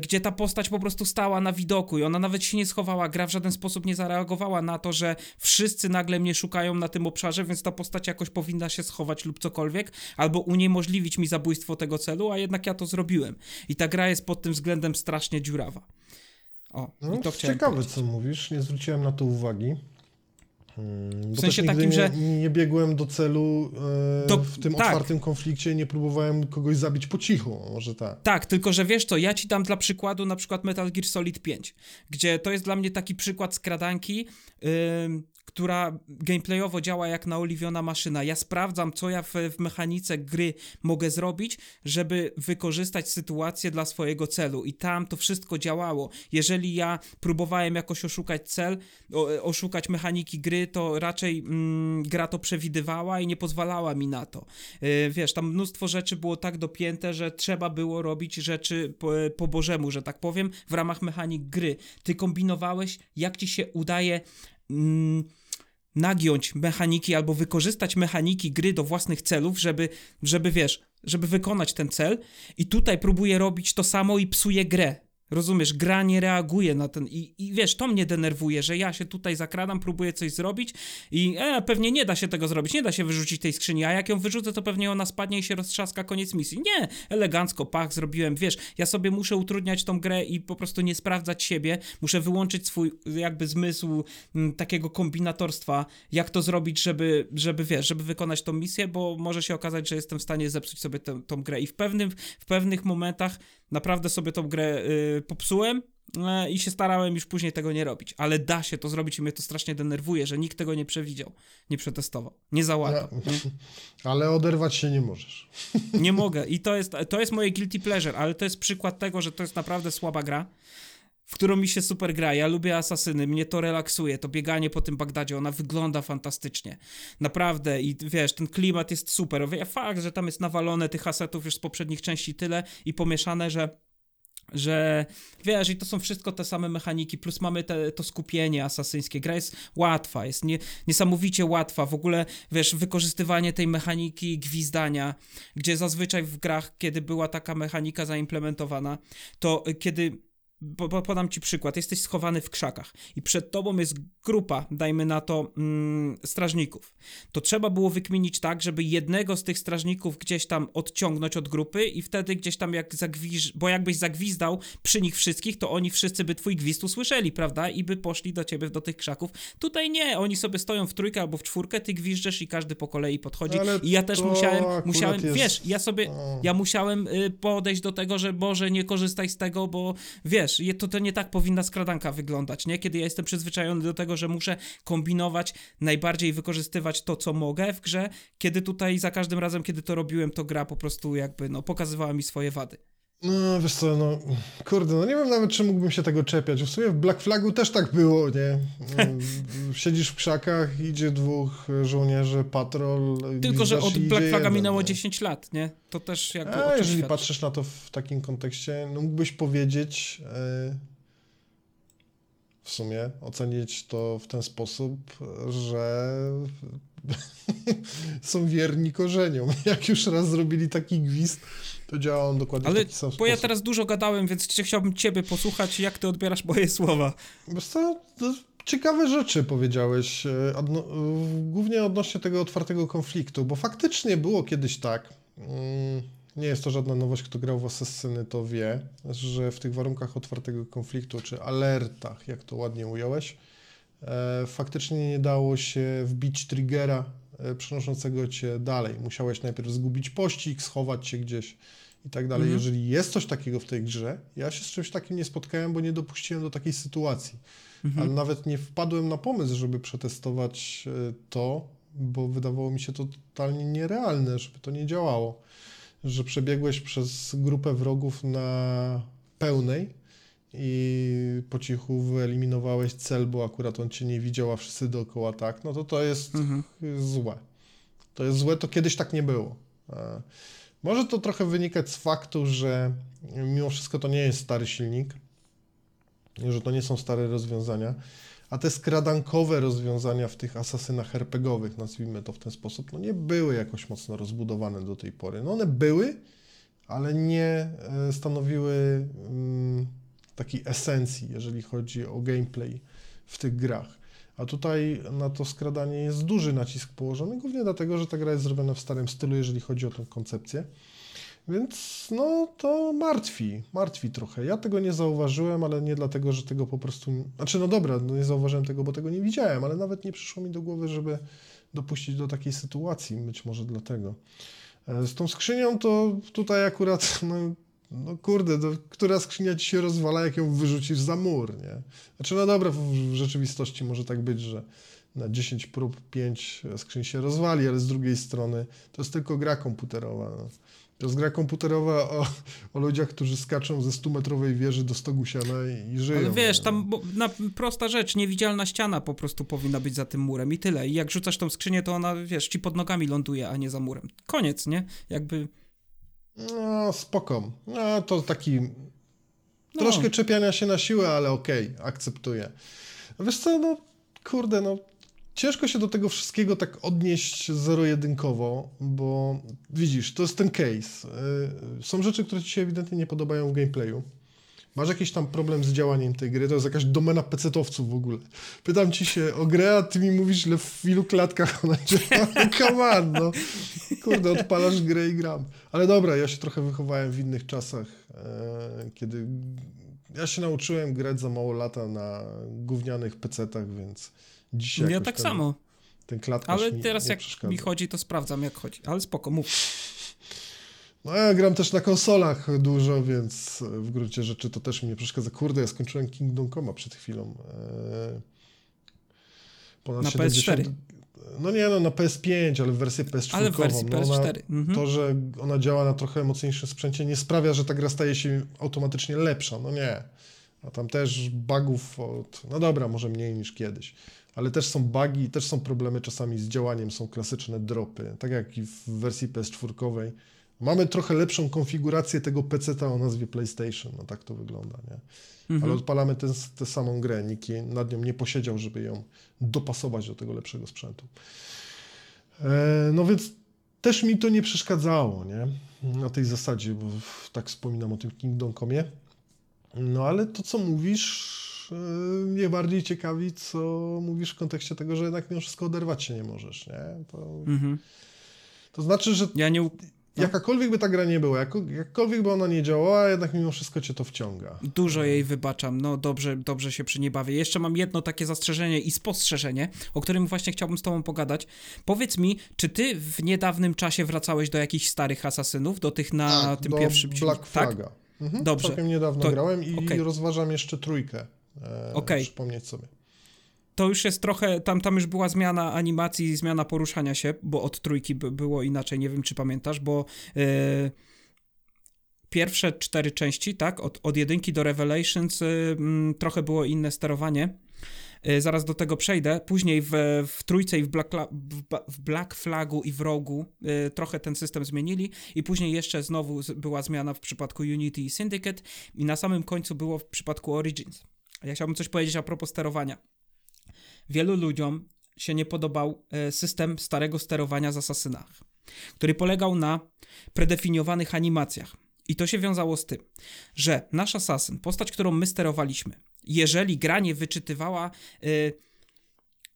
gdzie ta postać po prostu stała na widoku i ona nawet się nie schowała. Gra w żaden sposób nie zareagowała na to, że wszyscy nagle mnie szukają na tym obszarze, więc ta postać jakoś powinna się schować lub cokolwiek, albo uniemożliwić mi zabójstwo tego celu, a jednak ja to zrobiłem. I ta gra jest pod tym względem strasznie dziurawa. O, no, i to chciałem ciekawe, powiedzieć. co mówisz. Nie zwróciłem na to uwagi. Hmm, W sensie takim, nie, że- nie biegłem do celu e, To- w tym tak. otwartym konflikcie, nie próbowałem kogoś zabić po cichu, może tak. Tak, tylko że wiesz co, ja ci dam dla przykładu na przykład Metal Gear Solid 5, gdzie to jest dla mnie taki przykład skradanki, ym, która gameplayowo działa jak naoliwiona maszyna. Ja sprawdzam, co ja w, w mechanice gry mogę zrobić, żeby wykorzystać sytuację dla swojego celu. I tam to wszystko działało. Jeżeli ja próbowałem jakoś oszukać cel, o, oszukać mechaniki gry, to raczej mm, gra to przewidywała i nie pozwalała mi na to. Yy, wiesz, tam mnóstwo rzeczy było tak dopięte, że trzeba było robić rzeczy po, po bożemu, że tak powiem, w ramach mechanik gry. Ty kombinowałeś, jak ci się udaje mm, nagiąć mechaniki albo wykorzystać mechaniki gry do własnych celów, żeby, żeby wiesz, żeby wykonać ten cel i tutaj próbuję robić to samo i psuję grę. Rozumiesz, gra nie reaguje na ten. I, I wiesz, to mnie denerwuje, że ja się tutaj zakradam, próbuję coś zrobić i e, pewnie nie da się tego zrobić, nie da się wyrzucić tej skrzyni, a jak ją wyrzucę, to pewnie ona spadnie i się roztrzaska, koniec misji. Nie, elegancko, pach, zrobiłem, wiesz, ja sobie muszę utrudniać tą grę i po prostu nie sprawdzać siebie, muszę wyłączyć swój jakby zmysł m, takiego kombinatorstwa, jak to zrobić, żeby, żeby wiesz, żeby wykonać tą misję, bo może się okazać, że jestem w stanie zepsuć sobie tę, tą grę i w, pewnym, w pewnych momentach naprawdę sobie tą grę y, popsułem e, i się starałem już później tego nie robić, ale da się to zrobić i mnie to strasznie denerwuje, że nikt tego nie przewidział, nie przetestował, nie załatał. Ja, *laughs* ale oderwać się nie możesz. Nie mogę i to jest, to jest moje guilty pleasure, ale to jest przykład tego, że to jest naprawdę słaba gra, w którą mi się super gra. Ja lubię asasyny, mnie to relaksuje, to bieganie po tym Bagdadzie, ona wygląda fantastycznie. Naprawdę i wiesz, ten klimat jest super. Fakt, że tam jest nawalone tych asetów już z poprzednich części tyle i pomieszane, że że wiesz, i to są wszystko te same mechaniki, plus mamy te, to skupienie asasyńskie. Gra jest łatwa, jest nie, niesamowicie łatwa. W ogóle, wiesz, wykorzystywanie tej mechaniki gwizdania, gdzie zazwyczaj w grach, kiedy była taka mechanika zaimplementowana, to kiedy po, po, podam ci przykład. Jesteś schowany w krzakach i przed tobą jest grupa, dajmy na to, mm, strażników. To trzeba było wykminić tak, żeby jednego z tych strażników gdzieś tam odciągnąć od grupy i wtedy gdzieś tam jak zagwiz... bo jakbyś zagwizdał przy nich wszystkich, to oni wszyscy by twój gwizd usłyszeli, prawda? I by poszli do ciebie do tych krzaków. Tutaj nie, oni sobie stoją w trójkę albo w czwórkę, ty gwizdżesz i każdy po kolei podchodzi. Ale I ja też musiałem, musiałem, jest- wiesz, ja sobie, ja musiałem y, podejść do tego, że Boże, nie korzystaj z tego, bo wiesz, je- to, to nie tak powinna skradanka wyglądać, nie? Kiedy ja jestem przyzwyczajony do tego, że muszę kombinować, najbardziej wykorzystywać to, co mogę w grze, kiedy tutaj za każdym razem, kiedy to robiłem, to gra po prostu jakby, no, pokazywała mi swoje wady. No wiesz co, no kurde, no nie wiem nawet, czy mógłbym się tego czepiać. W sumie w Black Flagu też tak było, nie? *laughs* Siedzisz w krzakach, idzie dwóch żołnierzy, patrol. Tylko, że od Black Flaga jeden, minęło nie? 10 lat, nie? To też jakby A jeżeli świadczy. patrzysz na to w takim kontekście, no mógłbyś powiedzieć, e, w sumie ocenić to w ten sposób, że *laughs* są wierni korzeniom. *laughs* Jak już raz zrobili taki gwizd, to działa on dokładnie Ale w taki sam bo sposób. ja teraz dużo gadałem, więc chci- chciałbym ciebie posłuchać, jak ty odbierasz moje słowa. Wiesz co, to ciekawe rzeczy powiedziałeś, e, odno, e, głównie odnośnie tego otwartego konfliktu, bo faktycznie było kiedyś tak, mm, nie jest to żadna nowość, kto grał w Assassiny to wie, że w tych warunkach otwartego konfliktu, czy alertach, jak to ładnie ująłeś, e, faktycznie nie dało się wbić triggera e, przenoszącego cię dalej. Musiałeś najpierw zgubić pościg, schować się gdzieś i tak dalej. Mhm. Jeżeli jest coś takiego w tej grze, ja się z czymś takim nie spotkałem, bo nie dopuściłem do takiej sytuacji. Mhm. Ale nawet nie wpadłem na pomysł, żeby przetestować e, to, bo wydawało mi się to totalnie nierealne, żeby to nie działało. Że przebiegłeś przez grupę wrogów na pełnej i po cichu wyeliminowałeś cel, bo akurat on cię nie widział, a wszyscy dookoła tak, no to to jest Mhm. złe. To jest złe, to kiedyś tak nie było. Może to trochę wynikać z faktu, że mimo wszystko to nie jest stary silnik, że to nie są stare rozwiązania, a te skradankowe rozwiązania w tych asasynach RPGowych, nazwijmy to w ten sposób, no nie były jakoś mocno rozbudowane do tej pory. No one były, ale nie e, stanowiły mm, takiej esencji, jeżeli chodzi o gameplay w tych grach. A tutaj na to skradanie jest duży nacisk położony, głównie dlatego, że ta gra jest zrobiona w starym stylu, jeżeli chodzi o tą koncepcję. Więc no to martwi, martwi trochę. Ja tego nie zauważyłem, ale nie dlatego, że tego po prostu. Znaczy, no dobra, no nie zauważyłem tego, bo tego nie widziałem, ale nawet nie przyszło mi do głowy, żeby dopuścić do takiej sytuacji. Być może dlatego. E, Z tą skrzynią to tutaj akurat, no, no kurde, która skrzynia ci się rozwala, jak ją wyrzucisz za mur, nie? Znaczy, no dobra, w, w rzeczywistości może tak być, że na 10 prób 5 skrzyń się rozwali, ale z drugiej strony to jest tylko gra komputerowa. No. To jest gra komputerowa o, o ludziach, którzy skaczą ze 100-metrowej wieży do stogu siana i, i żyją. Ale wiesz, nie? tam bo, na, prosta rzecz, niewidzialna ściana po prostu powinna być za tym murem i tyle. I jak rzucasz tą skrzynię, to ona, wiesz, ci pod nogami ląduje, a nie za murem. Koniec, nie? Jakby... No, spoko. No, to taki No. troszkę czepiania się na siłę, ale okej, akceptuję. Wiesz co, no, kurde, no, ciężko się do tego wszystkiego tak odnieść zero-jedynkowo, bo widzisz, to jest ten case. Y, Są rzeczy, które ci się ewidentnie nie podobają w gameplayu. Masz jakiś tam problem z działaniem tej gry, to jest jakaś domena pecetowców w ogóle. Pytam ci się o grę, a ty mi mówisz, ile w ilu klatkach ona działa. *laughs* Come on, no. Kurde, odpalasz grę i gram. Ale dobra, ja się trochę wychowałem w innych czasach, e, kiedy ja się nauczyłem grać za mało lata na gównianych pecetach, więc dzisiaj Ja tak ten, samo. ten klatkarz Ale mi teraz nie jak mi chodzi, to sprawdzam jak chodzi. Ale spoko, mów. No ja gram też na konsolach dużo, więc w gruncie rzeczy to też mi nie przeszkadza. Kurde, ja skończyłem Kingdom Coma przed chwilą. E, ponad Na 70... PS4. No nie, no na PS5, ale w wersji PS4. Ale w wersji no ona, PS4. Mhm. To, że ona działa na trochę mocniejszym sprzęcie nie sprawia, że ta gra staje się automatycznie lepsza. No nie. A tam też bugów od... No dobra, może mniej niż kiedyś. Ale też są bugi, też są problemy czasami z działaniem, są klasyczne dropy. Tak jak i w wersji PS4. Mamy trochę lepszą konfigurację tego PC-ta o nazwie PlayStation. No tak to wygląda, nie? Mhm. Ale odpalamy tę tę samą grę. Nikt nad nią nie posiedział, żeby ją dopasować do tego lepszego sprzętu. E, no więc też mi to nie przeszkadzało, nie? Na tej zasadzie, bo tak wspominam o tym Kingdom Comie. No ale to, co mówisz, e, mnie bardziej ciekawi, co mówisz w kontekście tego, że jednak mimo wszystko oderwać się nie możesz, nie? To, Mhm. to znaczy, że Ja nie... No. jakakolwiek by ta gra nie była, jako, jakkolwiek by ona nie działała, jednak mimo wszystko cię to wciąga. Dużo jej wybaczam, no dobrze, dobrze się przy niej bawię. Jeszcze mam jedno takie zastrzeżenie i spostrzeżenie, o którym właśnie chciałbym z tobą pogadać. Powiedz mi, czy ty w niedawnym czasie wracałeś do jakichś starych asasynów, do tych na tak, tym do pierwszym Black tak? Flaga. Mhm, Dobrze. Całkiem niedawno To- grałem i okej. rozważam jeszcze trójkę. E, Okej. Przypomnieć sobie. To już jest trochę, tam, tam już była zmiana animacji, zmiana poruszania się, bo od trójki by, było inaczej, nie wiem czy pamiętasz, bo e, pierwsze cztery części, tak, od, od jedynki do Revelations e, trochę było inne sterowanie. E, Zaraz do tego przejdę. Później w, w trójce i w Black, w, w Black Flagu i w Rogu trochę ten system zmienili i później jeszcze znowu była zmiana w przypadku Unity i Syndicate i na samym końcu było w przypadku Origins. ja chciałbym coś powiedzieć a propos sterowania. Wielu ludziom się nie podobał e, system starego sterowania z Asasynach, który polegał na predefiniowanych animacjach. I to się wiązało z tym, że nasz asasyn, postać, którą my sterowaliśmy, jeżeli gra nie wyczytywała y,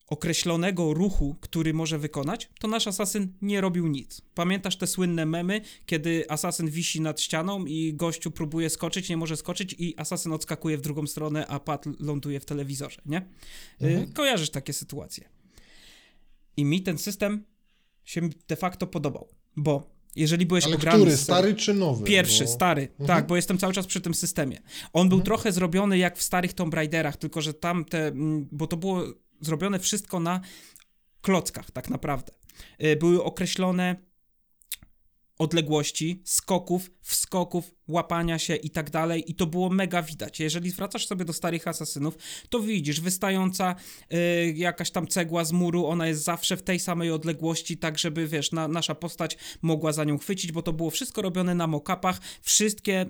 określonego ruchu, który może wykonać, to nasz asasyn nie robił nic. Pamiętasz te słynne memy, kiedy asasyn wisi nad ścianą i gościu próbuje skoczyć, nie może skoczyć i asasyn odskakuje w drugą stronę, a pad ląduje w telewizorze, nie? Y, Mhm. kojarzysz takie sytuacje. I mi ten system się de facto podobał, bo jeżeli byłeś Ale ograny który, stary czy nowy? Pierwszy, Bo- stary, Mhm. tak, bo jestem cały czas przy tym systemie. On był trochę zrobiony jak w starych Tomb Raiderach, tylko że tam te, mm, bo to było zrobione wszystko na klockach tak naprawdę. Y, Były określone odległości, skoków, wskoków, łapania się i tak dalej i to było mega widać. Jeżeli zwracasz sobie do starych asasynów, to widzisz wystająca y, jakaś tam cegła z muru, ona jest zawsze w tej samej odległości, tak żeby, wiesz, na, nasza postać mogła za nią chwycić, bo to było wszystko robione na mock-upach, wszystkie y,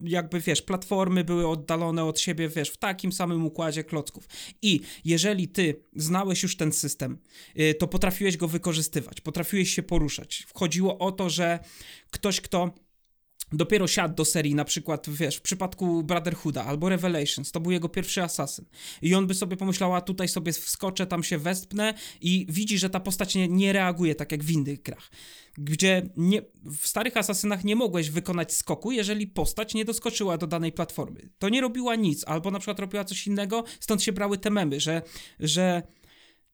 jakby, wiesz, platformy były oddalone od siebie, wiesz, w takim samym układzie klocków. I jeżeli ty znałeś już ten system, y, to potrafiłeś go wykorzystywać, potrafiłeś się poruszać. Chodziło o to, że ktoś, kto dopiero siadł do serii, na przykład, wiesz, w przypadku Brotherhooda albo Revelations, to był jego pierwszy asasyn. I on by sobie pomyślał, a tutaj sobie wskoczę, tam się wespnę i widzi, że ta postać nie, nie reaguje tak jak w innych grach. Gdzie nie, w starych asasynach nie mogłeś wykonać skoku, jeżeli postać nie doskoczyła do danej platformy. To nie robiła nic, albo na przykład robiła coś innego, stąd się brały te memy, że, że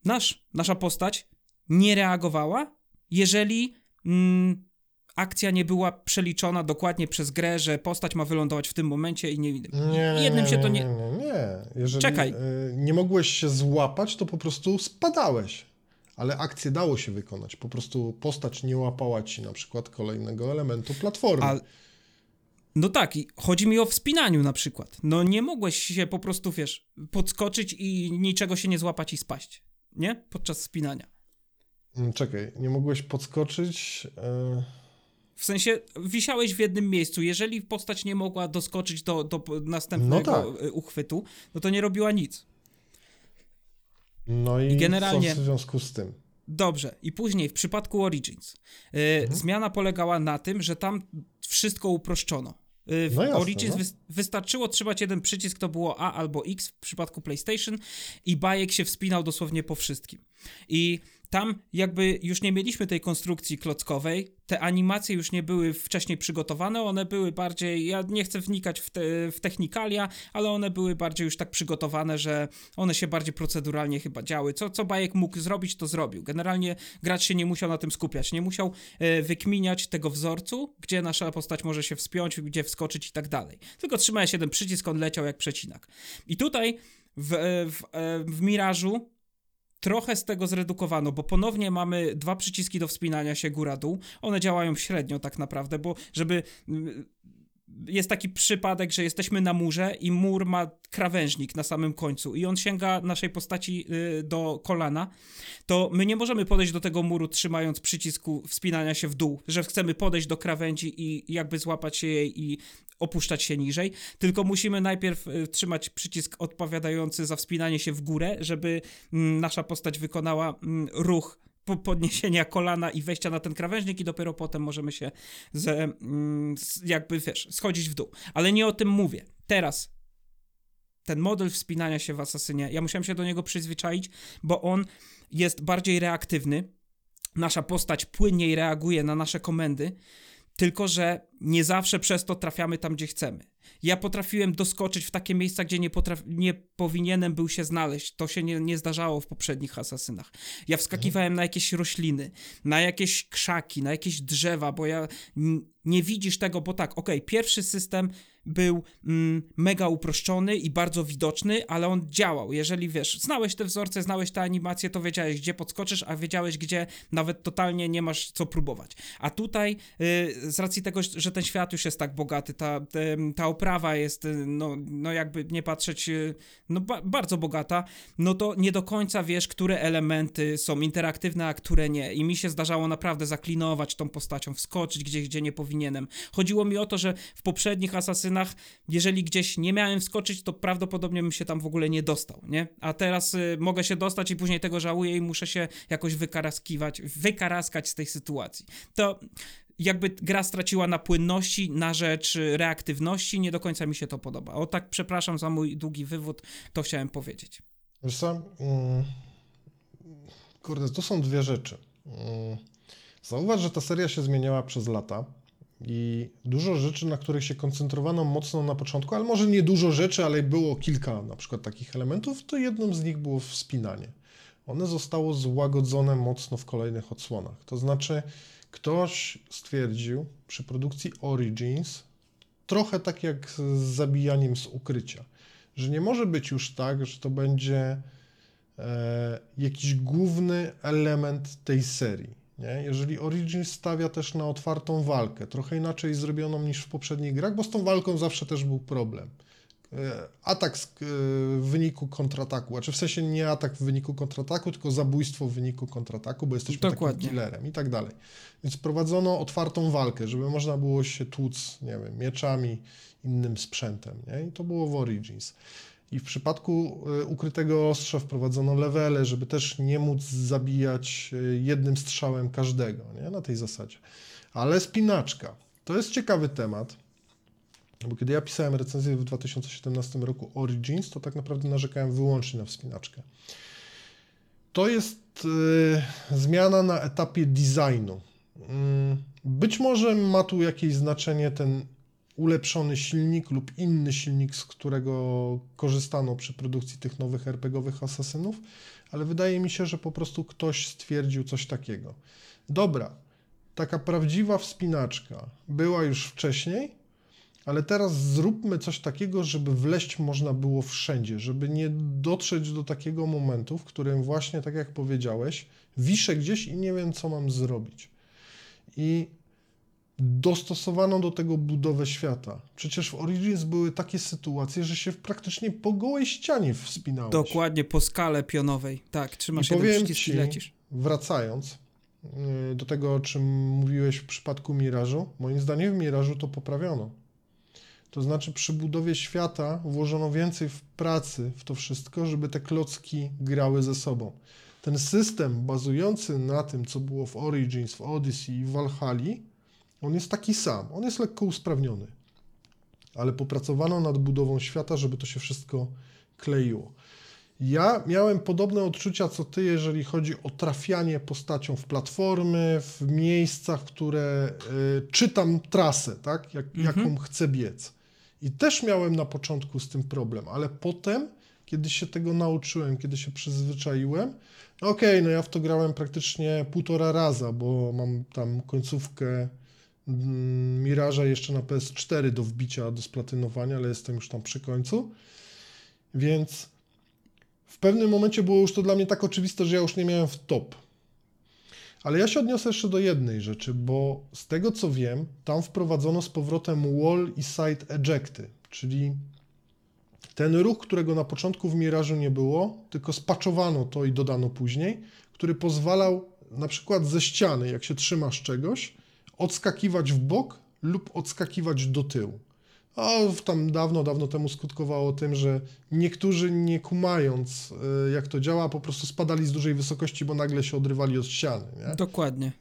nasz, nasza postać nie reagowała, jeżeli mm, akcja nie była przeliczona dokładnie przez grę, że postać ma wylądować w tym momencie i nie. Nie, nie, jednym nie, się to nie, nie. nie, nie. Jeżeli Czekaj. y, nie mogłeś się złapać, to po prostu spadałeś. Ale akcję dało się wykonać. Po prostu postać nie łapała ci na przykład kolejnego elementu platformy. A, no tak, i chodzi mi o wspinaniu na przykład. No nie mogłeś się po prostu, wiesz, podskoczyć i niczego się nie złapać i spaść. Nie? Podczas wspinania. Mm, Czekaj, nie mogłeś podskoczyć. y, W sensie wisiałeś w jednym miejscu. Jeżeli postać nie mogła doskoczyć do, do następnego No tak. y, uchwytu, no to nie robiła nic. No i, I generalnie- w związku z tym? Dobrze. I później w przypadku Origins y, Mhm. zmiana polegała na tym, że tam wszystko uproszczono. Y, W No jasne, Origins no. wys- wystarczyło trzymać jeden przycisk, to było A albo X w przypadku PlayStation i bajek się wspinał dosłownie po wszystkim. I tam jakby już nie mieliśmy tej konstrukcji klockowej, te animacje już nie były wcześniej przygotowane, one były bardziej, ja nie chcę wnikać w, te, w technikalia, ale one były bardziej już tak przygotowane, że one się bardziej proceduralnie chyba działy. Co, co bajek mógł zrobić, to zrobił. Generalnie gracz się nie musiał na tym skupiać, nie musiał e, wykminiać tego wzorcu, gdzie nasza postać może się wspiąć, gdzie wskoczyć i tak dalej. Tylko trzymałeś jeden przycisk, on leciał jak przecinak. I tutaj w, e, w, e, w Mirażu trochę z tego zredukowano, bo ponownie mamy dwa przyciski do wspinania się góra-dół. One działają średnio tak naprawdę, bo żeby... mm, Jest taki przypadek, że jesteśmy na murze i mur ma krawężnik na samym końcu i on sięga naszej postaci y, do kolana, to my nie możemy podejść do tego muru trzymając przycisku wspinania się w dół, że chcemy podejść do krawędzi i jakby złapać się jej i opuszczać się niżej, tylko musimy najpierw y, trzymać przycisk odpowiadający za wspinanie się w górę, żeby mm, nasza postać wykonała mm, ruch po- podniesienia kolana i wejścia na ten krawężnik i dopiero potem możemy się mm, jakby, wiesz, schodzić w dół. Ale nie o tym mówię. Teraz ten model wspinania się w Asasynie, ja musiałem się do niego przyzwyczaić, bo on jest bardziej reaktywny. Nasza postać płynniej reaguje na nasze komendy, tylko że nie zawsze przez to trafiamy tam, gdzie chcemy. Ja potrafiłem doskoczyć w takie miejsca, gdzie nie, potraf- nie powinienem był się znaleźć. To się nie, nie zdarzało w poprzednich asasynach. Ja wskakiwałem na jakieś rośliny, na jakieś krzaki, na jakieś drzewa, bo ja n- nie widzisz tego, bo tak, okej, pierwszy system był mm, mega uproszczony i bardzo widoczny, ale on działał. Jeżeli wiesz, znałeś te wzorce, znałeś te animacje, to wiedziałeś, gdzie podskoczysz, a wiedziałeś, gdzie nawet totalnie nie masz co próbować. A tutaj, y, z racji tego, że ten świat już jest tak bogaty, ta, te- ta oprawa jest, y, no, no jakby nie patrzeć, y, no ba bardzo bogata, no to nie do końca wiesz, które elementy są interaktywne, a które nie. I mi się zdarzało naprawdę zaklinować tą postacią, wskoczyć gdzieś, gdzie nie powinienem. Chodziło mi o to, że w poprzednich asasynach, jeżeli gdzieś nie miałem wskoczyć, to prawdopodobnie bym się tam w ogóle nie dostał, nie? A teraz y, mogę się dostać i później tego żałuję i muszę się jakoś wykaraskiwać, wykaraskać z tej sytuacji. To jakby gra straciła na płynności na rzecz reaktywności, nie do końca mi się to podoba. O tak, przepraszam za mój długi wywód, to chciałem powiedzieć. Wiesz co, mm, kurde, to są dwie rzeczy. Mm, Zauważ, że ta seria się zmieniała przez lata i dużo rzeczy, na których się koncentrowano mocno na początku, ale może nie dużo rzeczy, ale było kilka na przykład takich elementów, to jednym z nich było wspinanie. One zostało złagodzone mocno w kolejnych odsłonach. To znaczy, ktoś stwierdził przy produkcji Origins, trochę tak jak z zabijaniem z ukrycia, że nie może być już tak, że to będzie e, jakiś główny element tej serii. Nie? Jeżeli Origins stawia też na otwartą walkę, trochę inaczej zrobioną niż w poprzednich grach, bo z tą walką zawsze też był problem. E, Atak e, w wyniku kontrataku, znaczy w sensie nie atak w wyniku kontrataku, tylko zabójstwo w wyniku kontrataku, bo jesteśmy Dokładnie. takim killerem i tak dalej. Więc prowadzono otwartą walkę, żeby można było się tłuc, nie wiem, mieczami, innym sprzętem, nie? I to było w Origins. I w przypadku y, ukrytego ostrza wprowadzono levele, żeby też nie móc zabijać jednym strzałem każdego, nie? Na tej zasadzie. Ale spinaczka. To jest ciekawy temat, bo kiedy ja pisałem recenzję w 2017 roku Origins, to tak naprawdę narzekałem wyłącznie na wspinaczkę. To jest y, zmiana na etapie designu. Mm, Być może ma tu jakieś znaczenie ten ulepszony silnik lub inny silnik, z którego korzystano przy produkcji tych nowych RPGowych asasynów, ale wydaje mi się, że po prostu ktoś stwierdził coś takiego. Dobra, taka prawdziwa wspinaczka była już wcześniej, ale teraz zróbmy coś takiego, żeby wleść można było wszędzie, żeby nie dotrzeć do takiego momentu, w którym właśnie, tak jak powiedziałeś, wiszę gdzieś i nie wiem, co mam zrobić. I dostosowano do tego budowę świata. Przecież w Origins były takie sytuacje, że się praktycznie po gołej ścianie wspinałeś. Dokładnie, po skale pionowej. Tak, trzymasz I jeden przycisk i ci, lecisz. wracając yy, do tego, o czym mówiłeś w przypadku Mirażu, moim zdaniem w Mirażu to poprawiono. To znaczy przy budowie świata włożono więcej w pracy w to wszystko, żeby te klocki grały ze sobą. Ten system bazujący na tym, co było w Origins, w Odyssey i w Valhalla, on jest taki sam. On jest lekko usprawniony. Ale popracowano nad budową świata, żeby to się wszystko kleiło. Ja miałem podobne odczucia co ty, jeżeli chodzi o trafianie postacią w platformy, w miejscach, które y, czytam trasę, tak? Jak, Mhm. jaką chcę biec. I też miałem na początku z tym problem, ale potem, kiedy się tego nauczyłem, kiedy się przyzwyczaiłem, no okej, no ja w to grałem praktycznie półtora raza, bo mam tam końcówkę mm, Miraża jeszcze na PS4 do wbicia, do splatynowania, ale jestem już tam przy końcu. Więc w pewnym momencie było już to dla mnie tak oczywiste, że ja już nie miałem w top. Ale ja się odniosę jeszcze do jednej rzeczy, bo z tego co wiem, tam wprowadzono z powrotem wall i side ejecty, czyli ten ruch, którego na początku w Mirażu nie było, tylko spaczowano to i dodano później, który pozwalał na przykład ze ściany, jak się trzymasz czegoś, odskakiwać w bok lub odskakiwać do tyłu. A tam dawno, dawno temu skutkowało tym, że niektórzy nie kumając, y, jak to działa, po prostu spadali z dużej wysokości, bo nagle się odrywali od ściany. Nie? Dokładnie.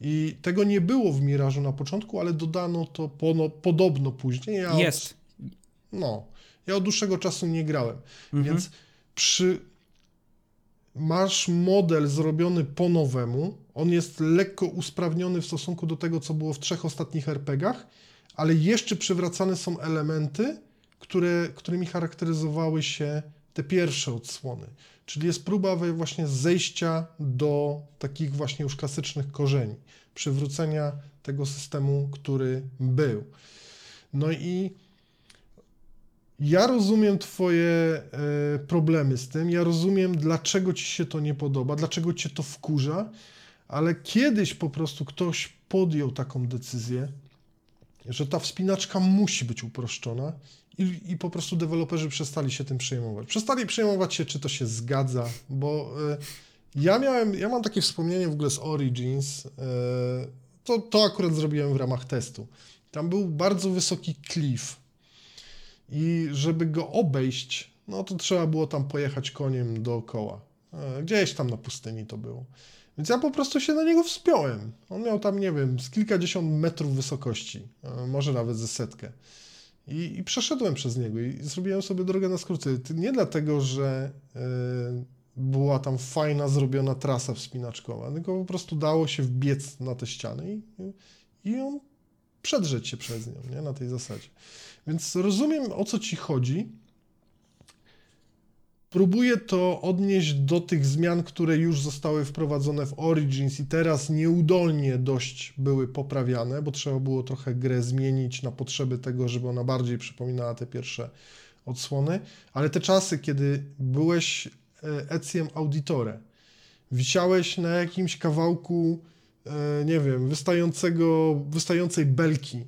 I tego nie było w Mirażu na początku, ale dodano to pono, podobno później. Ja Jest. Od, no, ja od dłuższego czasu nie grałem, Mhm. więc przy masz model zrobiony po nowemu, on jest lekko usprawniony w stosunku do tego, co było w trzech ostatnich RPGach, ale jeszcze przywracane są elementy, które, którymi charakteryzowały się te pierwsze odsłony. Czyli jest próba właśnie zejścia do takich właśnie już klasycznych korzeni, przywrócenia tego systemu, który był. No i ja rozumiem Twoje e, problemy z tym, ja rozumiem, dlaczego Ci się to nie podoba, dlaczego Cię to wkurza, ale kiedyś po prostu ktoś podjął taką decyzję, że ta wspinaczka musi być uproszczona i, i po prostu deweloperzy przestali się tym przejmować. Przestali przejmować się, czy to się zgadza, bo y, ja miałem, ja mam takie wspomnienie w ogóle z Origins, y, to, to akurat zrobiłem w ramach testu. Tam był bardzo wysoki cliff i żeby go obejść, no to trzeba było tam pojechać koniem dookoła. E, Gdzieś tam na pustyni to było. Więc ja po prostu się na niego wspiąłem. On miał tam, nie wiem, z kilkadziesiąt metrów wysokości, e, może nawet ze setkę. I, I przeszedłem przez niego i zrobiłem sobie drogę na skróty. Nie dlatego, że e, była tam fajna, zrobiona trasa wspinaczkowa, tylko po prostu dało się wbiec na te ściany i, i on przedrzeć się przez nią, nie? Na tej zasadzie. Więc rozumiem, o co ci chodzi. Próbuję to odnieść do tych zmian, które już zostały wprowadzone w Origins i teraz nieudolnie dość były poprawiane, bo trzeba było trochę grę zmienić na potrzeby tego, żeby ona bardziej przypominała te pierwsze odsłony. Ale te czasy, kiedy byłeś e, Ecjem Auditore, wisiałeś na jakimś kawałku, e, nie wiem, wystającego, wystającej belki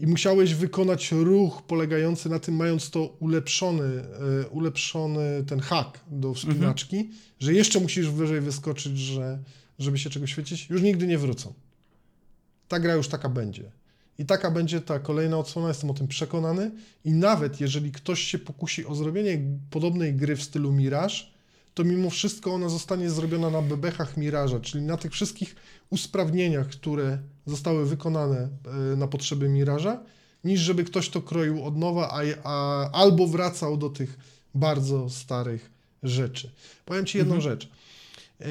i musiałeś wykonać ruch polegający na tym, mając to ulepszony, e, ulepszony ten hak do wspinaczki, że jeszcze musisz wyżej wyskoczyć, że, żeby się czegoś świecić, już nigdy nie wrócą. Ta gra już taka będzie. I taka będzie ta kolejna odsłona, jestem o tym przekonany. I nawet jeżeli ktoś się pokusi o zrobienie podobnej gry w stylu Mirage, to mimo wszystko ona zostanie zrobiona na bebechach Miraża, czyli na tych wszystkich usprawnieniach, które zostały wykonane e, na potrzeby Miraża, niż żeby ktoś to kroił od nowa, a, a, albo wracał do tych bardzo starych rzeczy. Powiem Ci jedną rzecz. E,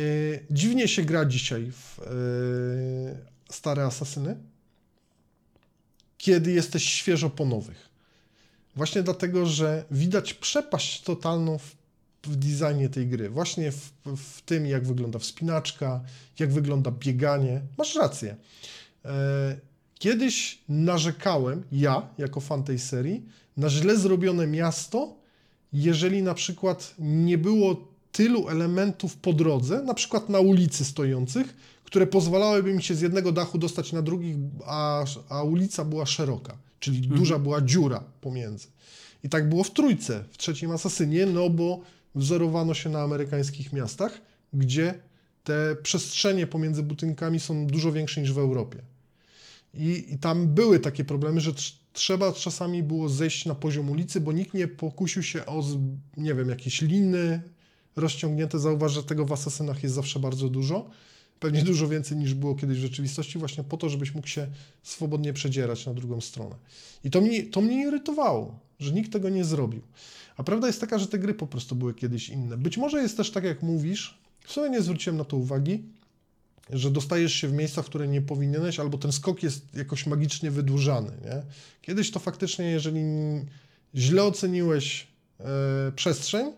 dziwnie się gra dzisiaj w e, stare asasyny, kiedy jesteś świeżo po nowych. Właśnie dlatego, że widać przepaść totalną w w designie tej gry. Właśnie w, w, tym, jak wygląda wspinaczka, jak wygląda bieganie. Masz rację. E, kiedyś narzekałem, ja, jako fan tej serii, na źle zrobione miasto, jeżeli na przykład nie było tylu elementów po drodze, na przykład na ulicy stojących, które pozwalałyby mi się z jednego dachu dostać na drugi, a, a ulica była szeroka, czyli mhm. duża była dziura pomiędzy. I tak było w trójce, w trzecim Asasynie, no bo wzorowano się na amerykańskich miastach, gdzie te przestrzenie pomiędzy budynkami są dużo większe niż w Europie. I, i tam były takie problemy, że tr trzeba czasami było zejść na poziom ulicy, bo nikt nie pokusił się o, nie wiem, jakieś liny rozciągnięte. Zauważ, że tego w asasynach jest zawsze bardzo dużo. Pewnie dużo więcej niż było kiedyś w rzeczywistości, właśnie po to, żebyś mógł się swobodnie przedzierać na drugą stronę. I to mnie, to mnie irytowało, że nikt tego nie zrobił. A prawda jest taka, że te gry po prostu były kiedyś inne. Być może jest też tak, jak mówisz, w sumie nie zwróciłem na to uwagi, że dostajesz się w miejsca, w które nie powinieneś, albo ten skok jest jakoś magicznie wydłużany. Nie? Kiedyś to faktycznie, jeżeli źle oceniłeś e, przestrzeń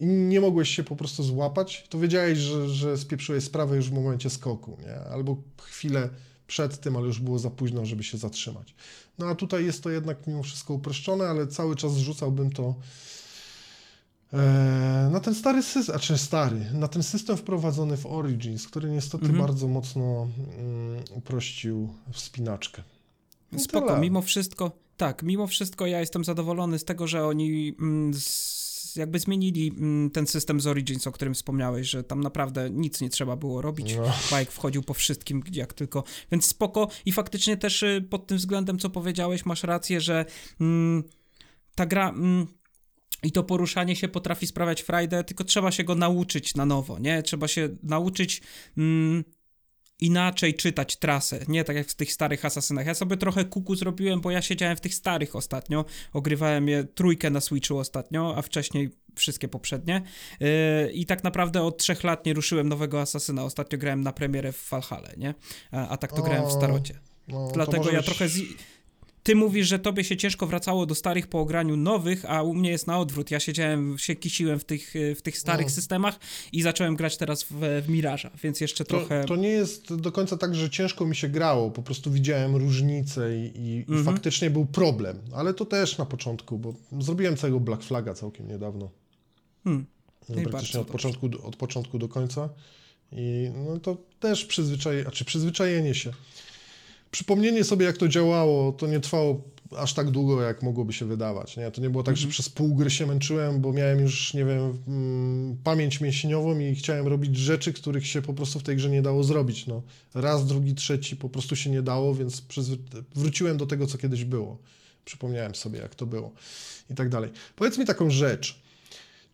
nie mogłeś się po prostu złapać, to wiedziałeś, że, że spieprzyłeś sprawę już w momencie skoku, nie? albo chwilę przed tym, ale już było za późno, żeby się zatrzymać. No a tutaj jest to jednak mimo wszystko uproszczone, ale cały czas zrzucałbym to e, na ten stary system, a czy stary, na ten system wprowadzony w Origins, który niestety mhm. bardzo mocno mm, uprościł wspinaczkę. No Spoko, mimo wszystko, tak, mimo wszystko ja jestem zadowolony z tego, że oni mm, z jakby zmienili mm, ten system z Origins, o którym wspomniałeś, że tam naprawdę nic nie trzeba było robić. No. Bike wchodził po wszystkim, jak tylko. Więc spoko. I faktycznie też y, pod tym względem, co powiedziałeś, masz rację, że mm, ta gra. Mm, i to poruszanie się potrafi sprawiać frajdę, tylko trzeba się go nauczyć na nowo, nie? Trzeba się nauczyć mm, inaczej czytać trasę, nie tak jak w tych starych asasynach. Ja sobie trochę kuku zrobiłem, bo ja siedziałem w tych starych ostatnio, ogrywałem je trójkę na Switchu ostatnio, a wcześniej wszystkie poprzednie yy, i tak naprawdę od trzech lat nie ruszyłem nowego asasyna. Ostatnio grałem na premierę w Valhalla, nie? A, a tak to o, grałem w Starocie. No, Dlatego ja trochę... Z ty mówisz, że tobie się ciężko wracało do starych po ograniu nowych, a u mnie jest na odwrót. Ja siedziałem, się kisiłem w tych, w tych starych no. systemach i zacząłem grać teraz w, w Miraża, więc jeszcze to, trochę... To nie jest do końca tak, że ciężko mi się grało, po prostu widziałem różnice i, i, mhm. i faktycznie był problem, ale to też na początku, bo zrobiłem całego Black Flaga całkiem niedawno. Hmm. No, praktycznie od początku, od początku do końca i no to też przyzwyczajenie, czy przyzwyczajenie się przypomnienie sobie, jak to działało, to nie trwało aż tak długo, jak mogłoby się wydawać. Nie? To nie było tak, że przez pół gry się męczyłem, bo miałem już, nie wiem, mm, pamięć mięśniową i chciałem robić rzeczy, których się po prostu w tej grze nie dało zrobić. No. Raz, drugi, trzeci po prostu się nie dało, więc wróciłem do tego, co kiedyś było. Przypomniałem sobie, jak to było i tak dalej. Powiedz mi taką rzecz.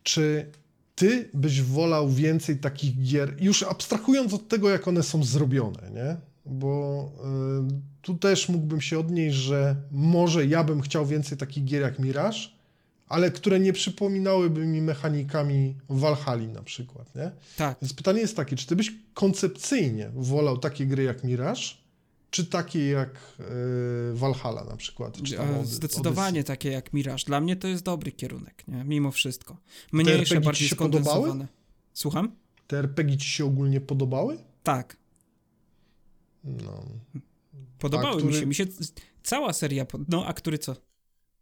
Czy ty byś wolał więcej takich gier, już abstrahując od tego, jak one są zrobione, nie? Bo y, tu też mógłbym się odnieść, że może ja bym chciał więcej takich gier jak Mirage, ale które nie przypominałyby mi mechanikami Valhalla na przykład, nie? Tak. Więc pytanie jest takie, czy ty byś koncepcyjnie wolał takie gry jak Mirage, czy takie jak y, Valhalla na przykład? Zdecydowanie takie jak Mirage. Dla mnie to jest dobry kierunek, nie? Mimo wszystko. Mniejsze, ci bardziej się podobały? Słucham? Te RPG ci się ogólnie podobały? Tak. No. Podobały mi który- się. Mi się cała seria. pod- No, a który co?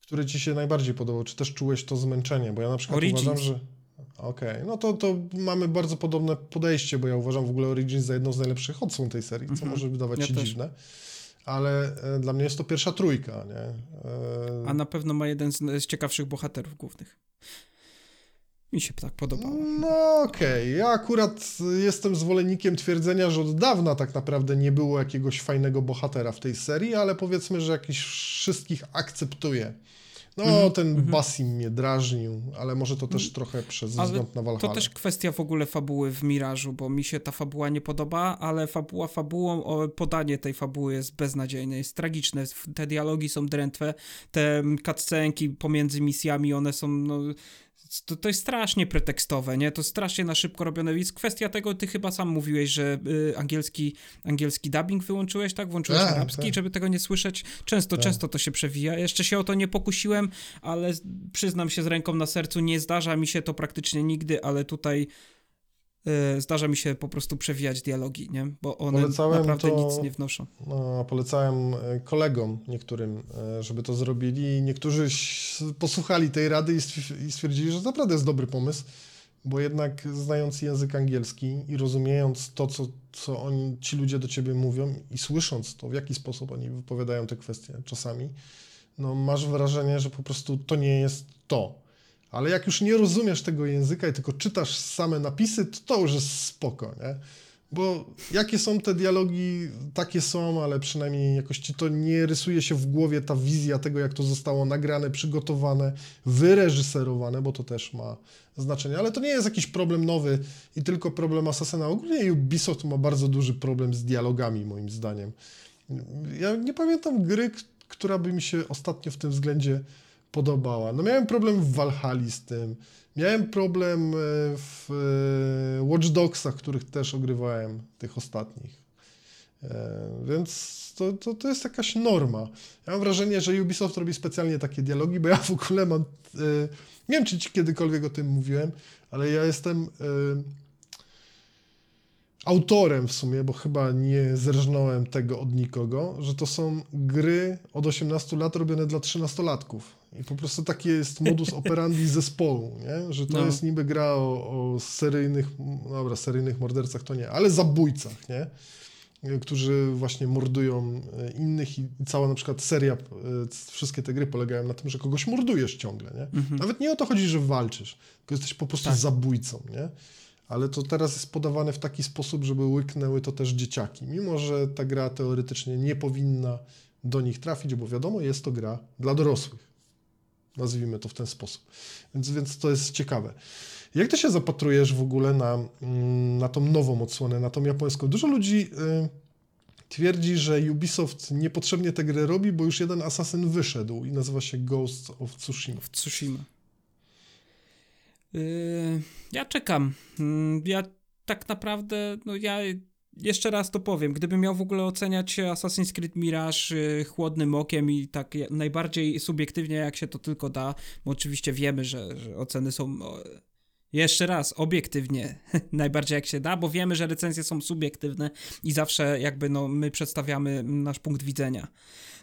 Który ci się najbardziej podobał? Czy też czułeś to zmęczenie? Bo ja na przykład Origins. uważam, że... Okej, no to, to mamy bardzo podobne podejście, bo ja uważam w ogóle Origins za jedną z najlepszych odsłon tej serii, co Mhm. może wydawać Ja się też. dziwne. Ale e, dla mnie jest to pierwsza trójka, nie? E, A na pewno ma jeden z, z ciekawszych bohaterów głównych. Mi się tak podobało. No okej, ja akurat jestem zwolennikiem twierdzenia, że od dawna tak naprawdę nie było jakiegoś fajnego bohatera w tej serii, ale powiedzmy, że jakiś wszystkich akceptuję. No, Mhm, ten mhm. Basim mnie drażnił, ale może to też trochę przez Ale wzgląd na Valhalla. To też kwestia w ogóle fabuły w Mirażu, bo mi się ta fabuła nie podoba, ale fabuła fabułą, podanie tej fabuły jest beznadziejne, jest tragiczne. Te dialogi są drętwe, te cutscenki pomiędzy misjami, one są, no, to, to jest strasznie pretekstowe, nie? To strasznie na szybko robione. Jest kwestia tego, ty chyba sam mówiłeś, że y, angielski, angielski dubbing wyłączyłeś, tak? Włączyłeś Tak, arabski, tak. żeby tego nie słyszeć. Często, Tak. często to się przewija. Jeszcze się o to nie pokusiłem, ale przyznam się z ręką na sercu, nie zdarza mi się to praktycznie nigdy, ale tutaj zdarza mi się po prostu przewijać dialogi, nie? Bo one Polecałem naprawdę to- nic nie wnoszą. No, polecałem e, kolegom niektórym, e, żeby to zrobili niektórzy posłuchali tej rady i stwi- i stwierdzili, że naprawdę jest dobry pomysł, bo jednak znając język angielski i rozumiejąc to, co, co oni, ci ludzie do ciebie mówią i słysząc to, w jaki sposób oni wypowiadają te kwestie czasami, no masz wrażenie, że po prostu to nie jest to. Ale jak już nie rozumiesz tego języka i tylko czytasz same napisy, to to już jest spoko, nie? Bo jakie są te dialogi, takie są, ale przynajmniej jakoś ci to nie rysuje się w głowie ta wizja tego, jak to zostało nagrane, przygotowane, wyreżyserowane, bo to też ma znaczenie. Ale to nie jest jakiś problem nowy i tylko problem Assassina. Ogólnie Ubisoft ma bardzo duży problem z dialogami, moim zdaniem. Ja nie pamiętam gry, która by mi się ostatnio w tym względzie podobała. No miałem problem w Valhalla z tym. Miałem problem e, w e, Watch Dogsach, których też ogrywałem, tych ostatnich. E, Więc to, to, to jest jakaś norma. Ja mam wrażenie, że Ubisoft robi specjalnie takie dialogi, bo ja w ogóle mam. Nie wiem, czy ci kiedykolwiek o tym mówiłem, ale ja jestem autorem w sumie, bo chyba nie zerżnąłem tego od nikogo, że to są gry od 18 lat robione dla 13-latków. I po prostu taki jest modus operandi zespołu, nie? że to No. jest niby gra o, o seryjnych, dobra, seryjnych mordercach to nie, ale zabójcach, nie? Którzy właśnie mordują y, innych i cała na przykład seria, y, wszystkie te gry polegają na tym, że kogoś mordujesz ciągle, nie? Mhm. Nawet nie o to chodzi, że walczysz, tylko jesteś po prostu Tak. zabójcą, nie? Ale to teraz jest podawane w taki sposób, żeby łyknęły to też dzieciaki, mimo że ta gra teoretycznie nie powinna do nich trafić, bo wiadomo, jest to gra dla dorosłych. Nazwijmy to w ten sposób. Więc, więc to jest ciekawe. Jak ty się zapatrujesz w ogóle na, mm, na tą nową odsłonę, na tą japońską? Dużo ludzi y, twierdzi, że Ubisoft niepotrzebnie tę grę robi, bo już jeden Assassin wyszedł i nazywa się Ghost of Tsushima. w Tsushima. Yy, ja czekam. Mm, Ja tak naprawdę, no ja jeszcze raz to powiem, gdybym miał w ogóle oceniać Assassin's Creed Mirage yy, chłodnym okiem i tak najbardziej subiektywnie jak się to tylko da, bo oczywiście wiemy, że, że oceny są jeszcze raz obiektywnie *laughs* najbardziej jak się da, bo wiemy, że recenzje są subiektywne i zawsze jakby no my przedstawiamy nasz punkt widzenia.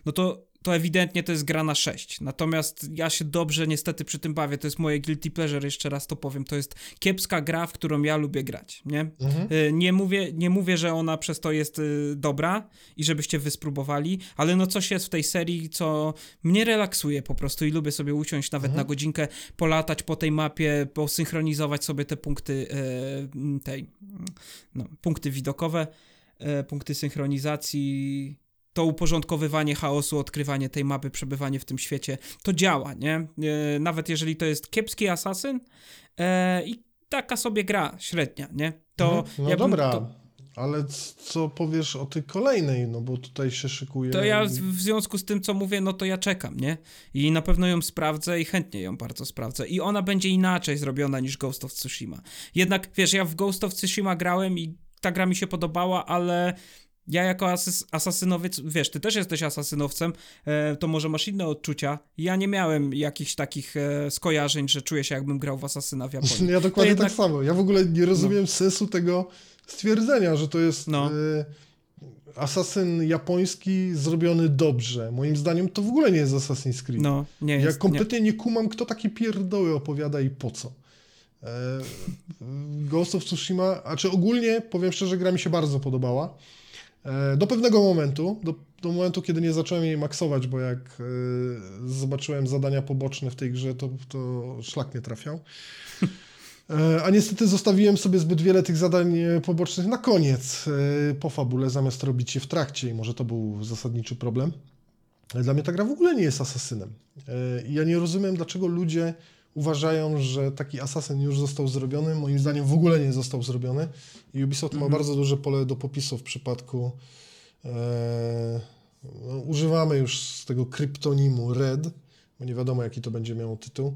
No to to ewidentnie to jest gra na 6. Natomiast ja się dobrze niestety przy tym bawię. To jest moje guilty pleasure, jeszcze raz to powiem. To jest kiepska gra, w którą ja lubię grać, nie? Mhm. Y, Nie mówię, nie mówię, że ona przez to jest y, dobra i żebyście wy spróbowali, ale no coś jest w tej serii, co mnie relaksuje po prostu i lubię sobie usiąść nawet Mhm. na godzinkę, polatać po tej mapie, posynchronizować sobie te punkty y, tej, no, punkty widokowe, punkty synchronizacji, to uporządkowywanie chaosu, odkrywanie tej mapy, przebywanie w tym świecie, to działa, nie? E, Nawet jeżeli to jest kiepski asasyn e, i taka sobie gra średnia, nie? To Mhm. No ja bym- dobra, To, ale co powiesz o tej kolejnej, no bo tutaj się szykuje... to ja w związku z tym, co mówię, no to ja czekam, nie? I na pewno ją sprawdzę i chętnie ją bardzo sprawdzę. I ona będzie inaczej zrobiona niż Ghost of Tsushima. Jednak, wiesz, ja w Ghost of Tsushima grałem i ta gra mi się podobała, ale ja jako asys asasynowiec, wiesz, ty też jesteś asasynowcem, e, to może masz inne odczucia. Ja nie miałem jakichś takich e, skojarzeń, że czuję się jakbym grał w asasyna w *laughs* Japonii. Ja dokładnie jednak- tak samo. Ja w ogóle nie rozumiem sensu tego stwierdzenia, że to jest No. y, asasyn japoński zrobiony dobrze. Moim zdaniem to w ogóle nie jest Assassin's Creed. No, nie ja jest. nie. kompletnie nie. kumam, kto takie pierdoły opowiada i po co. E, Ghost of Tsushima, a czy ogólnie, powiem szczerze, gra mi się bardzo podobała. E, do pewnego momentu, do, do momentu, kiedy nie zacząłem jej maksować, bo jak e, zobaczyłem zadania poboczne w tej grze, to, to szlak mnie trafiał. E, A niestety zostawiłem sobie zbyt wiele tych zadań pobocznych na koniec, po fabule, zamiast robić je w trakcie i może to był zasadniczy problem. Dla mnie ta gra w ogóle nie jest asasynem. Ja nie rozumiem, dlaczego ludzie uważają, że taki asasyn już został zrobiony. Moim zdaniem w ogóle nie został zrobiony. I Ubisoft ma bardzo duże pole do popisu w przypadku. E, no, używamy już z tego kryptonimu Red, bo nie wiadomo, jaki to będzie miało tytuł.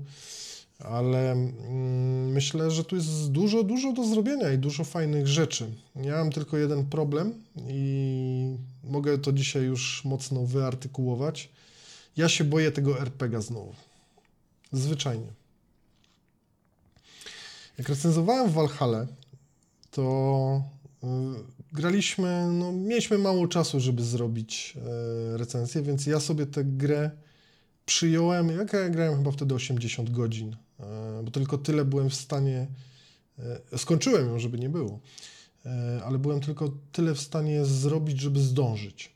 Ale mm, myślę, że tu jest dużo, dużo do zrobienia i dużo fajnych rzeczy. Ja mam tylko jeden problem i mogę to dzisiaj już mocno wyartykułować. Ja się boję tego RPGa znowu. Zwyczajnie. Jak recenzowałem Valhalla, to y, graliśmy, no mieliśmy mało czasu, żeby zrobić y, recenzję, więc ja sobie tę grę przyjąłem, jak ja grałem chyba wtedy 80 godzin, e, bo tylko tyle byłem w stanie, skończyłem ją, żeby nie było, ale byłem tylko tyle w stanie zrobić, żeby zdążyć.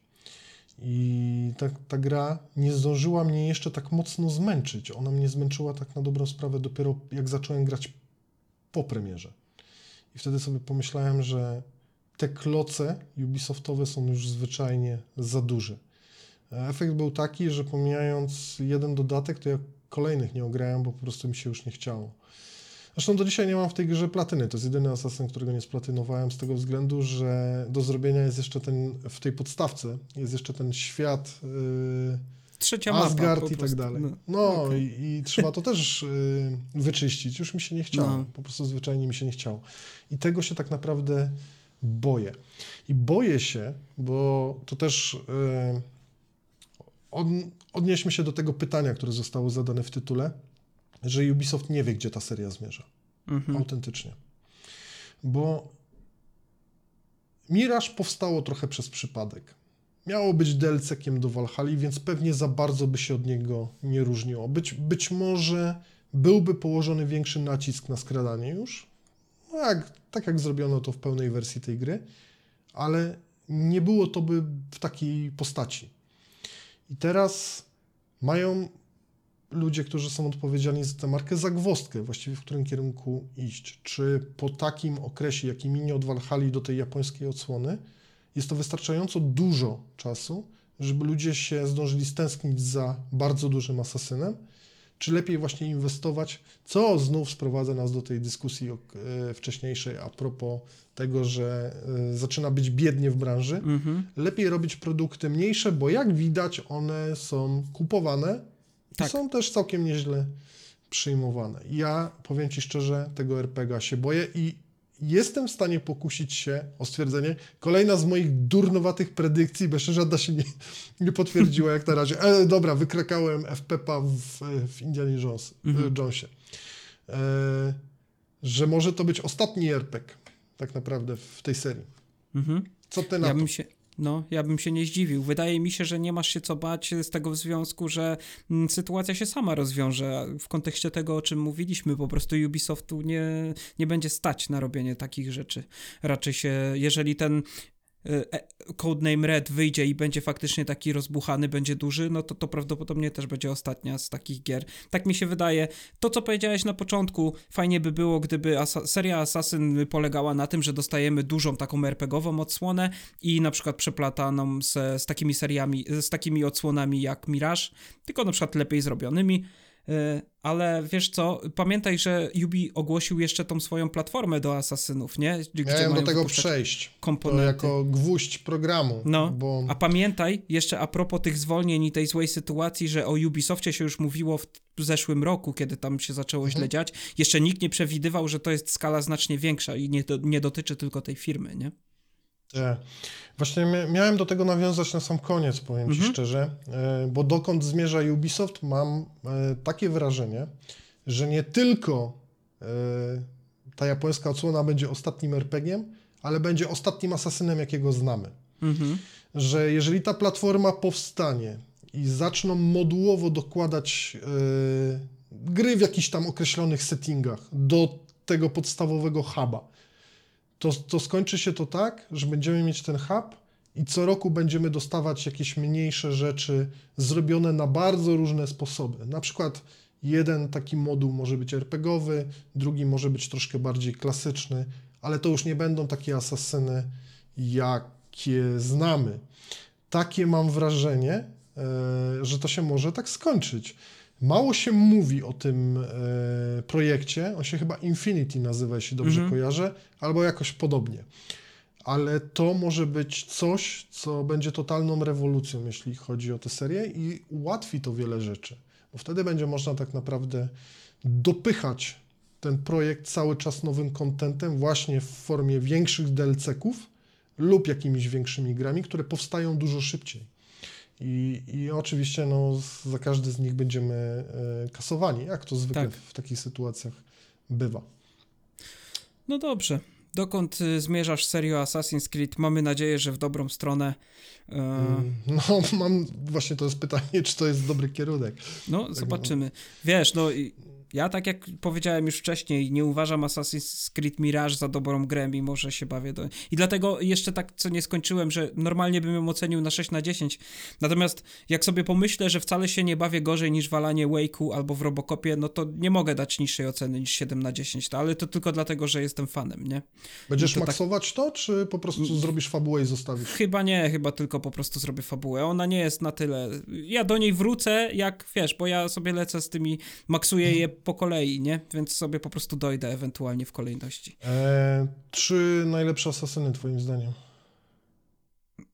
I ta, ta gra nie zdążyła mnie jeszcze tak mocno zmęczyć. Ona mnie zmęczyła tak na dobrą sprawę dopiero jak zacząłem grać po premierze. I wtedy sobie pomyślałem, że te kloce Ubisoftowe są już zwyczajnie za duże. Efekt był taki, że pomijając jeden dodatek, to ja kolejnych nie ograłem, bo po prostu mi się już nie chciało. Zresztą do dzisiaj nie mam w tej grze platyny. To jest jedyny asasyn, którego nie splatynowałem z tego względu, że do zrobienia jest jeszcze ten, w tej podstawce, jest jeszcze ten świat yy, Trzecia mapa. Asgard i tak dalej. No. No Okej. i, i trzeba to też yy, wyczyścić. Już mi się nie chciało. No. Po prostu zwyczajnie mi się nie chciało. I tego się tak naprawdę boję. I boję się, bo to też yy, od, odnieśmy się do tego pytania, które zostało zadane w tytule, że Ubisoft nie wie, gdzie ta seria zmierza. Mhm. Autentycznie. Bo Mirage powstało trochę przez przypadek. Miało być DLC-kiem do Valhalla, więc pewnie za bardzo by się od niego nie różniło. Być, być może byłby położony większy nacisk na skradanie już, no jak, tak jak zrobiono to w pełnej wersji tej gry, ale nie było to by w takiej postaci. I teraz mają ludzie, którzy są odpowiedzialni za tę markę, zagwozdkę właściwie w którym kierunku iść. Czy po takim okresie, jaki minie od Walhali do tej japońskiej odsłony, jest to wystarczająco dużo czasu, żeby ludzie się zdążyli stęsknić za bardzo dużym asasynem, czy lepiej właśnie inwestować, co znów sprowadza nas do tej dyskusji e, wcześniejszej a propos tego, że e, zaczyna być biednie w branży. Mhm. Lepiej robić produkty mniejsze, bo jak widać one są kupowane Tak. i są też całkiem nieźle przyjmowane. Ja powiem Ci szczerze, tego RPGa się boję i jestem w stanie pokusić się o stwierdzenie, kolejna z moich durnowatych predykcji, bo jeszcze żadna się nie, nie potwierdziła jak na razie. E, dobra, wykrakałem FPP w, w Indianie Jones, Mhm. Jonesie. E, że może to być ostatni RPG tak naprawdę w tej serii. Mhm. Co Ty na Ja to? bym się, No, ja bym się nie zdziwił. Wydaje mi się, że nie masz się co bać z tego związku, że mm, sytuacja się sama rozwiąże. W kontekście tego, o czym mówiliśmy, po prostu Ubisoftu nie, nie będzie stać na robienie takich rzeczy. Raczej się, jeżeli ten Codename Red wyjdzie i będzie faktycznie taki rozbuchany, będzie duży, no to to prawdopodobnie też będzie ostatnia z takich gier. Tak mi się wydaje. To, co powiedziałeś na początku, fajnie by było, gdyby asa seria Assassin polegała na tym, że dostajemy dużą taką RPGową odsłonę i na przykład przeplataną z, z takimi seriami, z takimi odsłonami jak Mirage, tylko na przykład lepiej zrobionymi. E, ale wiesz co, pamiętaj, że Ubi ogłosił jeszcze tą swoją platformę do Asasynów, nie? Gdzie Miałem do tego przejść. Komponenty. To jako gwóźdź programu. No, bo... a pamiętaj jeszcze a propos tych zwolnień i tej złej sytuacji, że o Ubisoftie się już mówiło w zeszłym roku, kiedy tam się zaczęło mhm. źle dziać. Jeszcze nikt nie przewidywał, że to jest skala znacznie większa i nie, do, nie dotyczy tylko tej firmy, nie? Tak. Właśnie miałem do tego nawiązać na sam koniec, powiem mhm. Ci szczerze, e, bo dokąd zmierza Ubisoft, mam e, takie wrażenie, że nie tylko e, ta japońska odsłona będzie ostatnim RPG-iem, ale będzie ostatnim asasynem, jakiego znamy. Mhm. Że jeżeli ta platforma powstanie i zaczną modułowo dokładać gry w jakichś tam określonych settingach do tego podstawowego huba, to, to skończy się to tak, że będziemy mieć ten hub i co roku będziemy dostawać jakieś mniejsze rzeczy zrobione na bardzo różne sposoby. Na przykład jeden taki moduł może być RPGowy, drugi może być troszkę bardziej klasyczny, ale to już nie będą takie asasyny, jakie znamy. Takie mam wrażenie, e, że to się może tak skończyć. Mało się mówi o tym e, projekcie. On się chyba Infinity nazywa, jeśli dobrze mhm. kojarzę, albo jakoś podobnie. Ale to może być coś, co będzie totalną rewolucją, jeśli chodzi o tę serię i ułatwi to wiele rzeczy. Bo wtedy będzie można tak naprawdę dopychać ten projekt cały czas nowym kontentem, właśnie w formie większych DLC-ków lub jakimiś większymi grami, które powstają dużo szybciej. I, I oczywiście no, za każdy z nich będziemy e, kasowani, jak to zwykle tak. w takich sytuacjach bywa. No dobrze. Dokąd y, zmierzasz serio Assassin's Creed? Mamy nadzieję, że w dobrą stronę. Mm, *laughs* no, mam właśnie to jest pytanie, czy to jest dobry kierunek. No, tak zobaczymy. Wiesz, no ja, tak jak powiedziałem już wcześniej, nie uważam Assassin's Creed Mirage za dobrą grę, mimo że się bawię do... I dlatego jeszcze tak, co nie skończyłem, że normalnie bym ją ocenił na 6 na 10. Natomiast jak sobie pomyślę, że wcale się nie bawię gorzej niż walanie Wake'u albo w Robocopie, no to nie mogę dać niższej oceny niż 7 na 10, to, ale to tylko dlatego, że jestem fanem, nie? Będziesz to tak- maksować tak... to, czy po prostu mm. zrobisz fabułę i zostawisz? Chyba nie, chyba tylko po prostu zrobię fabułę. Ona nie jest na tyle... Ja do niej wrócę, jak, wiesz, bo ja sobie lecę z tymi, maksuję je po kolei, nie? Więc sobie po prostu dojdę ewentualnie w kolejności. Eee, trzy najlepsze asasyny twoim zdaniem?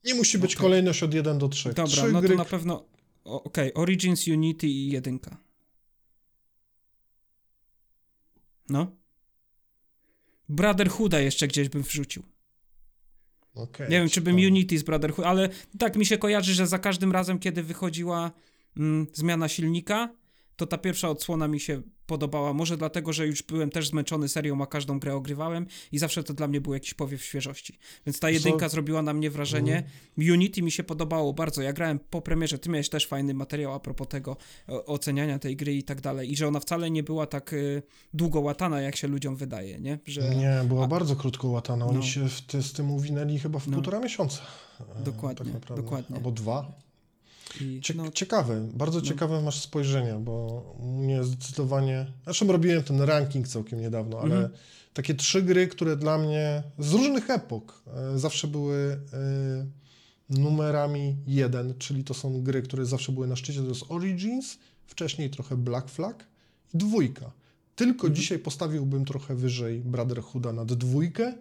Nie musi być okay. kolejność od 1 do 3. Dobra, trzy no gry... to na pewno... Okej, okay. Origins, Unity i jedynka. No. Brotherhooda jeszcze gdzieś bym wrzucił. Okay, nie wiem, czy bym Unity z Brotherhood, ale tak mi się kojarzy, że za każdym razem, kiedy wychodziła mm, zmiana silnika, to ta pierwsza odsłona mi się podobała. Może dlatego, że już byłem też zmęczony serią, a każdą grę ogrywałem i zawsze to dla mnie był jakiś powiew świeżości. Więc ta jedynka zrobiła na mnie wrażenie. Mm. Unity mi się podobało bardzo. Ja grałem po premierze, ty miałeś też fajny materiał a propos tego oceniania tej gry i tak dalej. I że ona wcale nie była tak y, długo łatana, jak się ludziom wydaje, nie? Że... Nie, była a... bardzo krótko łatana. Oni no. się w, z tym uwinęli chyba w no. półtora miesiąca. Dokładnie, tak dokładnie. Albo dwa. I, no, ciekawe, bardzo no. ciekawe masz spojrzenie, bo mnie zdecydowanie. Zresztą robiłem ten ranking całkiem niedawno, ale mhm. takie trzy gry, które dla mnie z różnych epok e, zawsze były e, numerami jeden, czyli to są gry, które zawsze były na szczycie. To jest Origins, wcześniej trochę Black Flag i dwójka. Tylko mhm. dzisiaj postawiłbym trochę wyżej Brotherhooda nad dwójkę.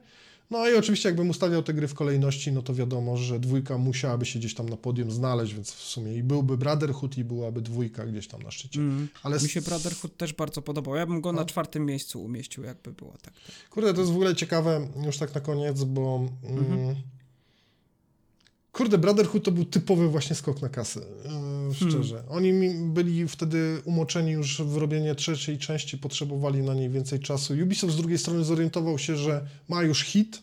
No i oczywiście jakbym ustawiał te gry w kolejności, no to wiadomo, że dwójka musiałaby się gdzieś tam na podium znaleźć, więc w sumie i byłby Brotherhood i byłaby dwójka gdzieś tam na szczycie. Mm. Ale Mi się Brotherhood też bardzo podobał. Ja bym go na czwartym miejscu umieścił, jakby było tak. Kurde, to jest w ogóle ciekawe, już tak na koniec, bo... Mm, mhm. Kurde, Brotherhood to był typowy właśnie skok na kasę, yy, szczerze. Hmm. Oni byli wtedy umoczeni już w robienie trzeciej części, potrzebowali na niej więcej czasu. Ubisoft z drugiej strony zorientował się, że ma już hit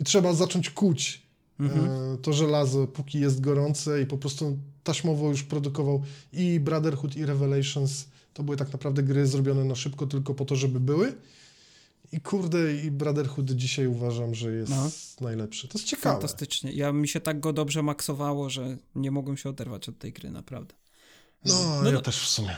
i trzeba zacząć kuć E, To żelazo, póki jest gorące i po prostu taśmowo już produkował i Brotherhood, i Revelations. To były tak naprawdę gry zrobione na szybko tylko po to, żeby były. I kurde, i Brotherhood dzisiaj uważam, że jest No. najlepszy. To jest ciekawe. Fantastycznie. Ja mi się tak go dobrze maksowało, że nie mogłem się oderwać od tej gry, naprawdę. No, No ja to- też w sumie.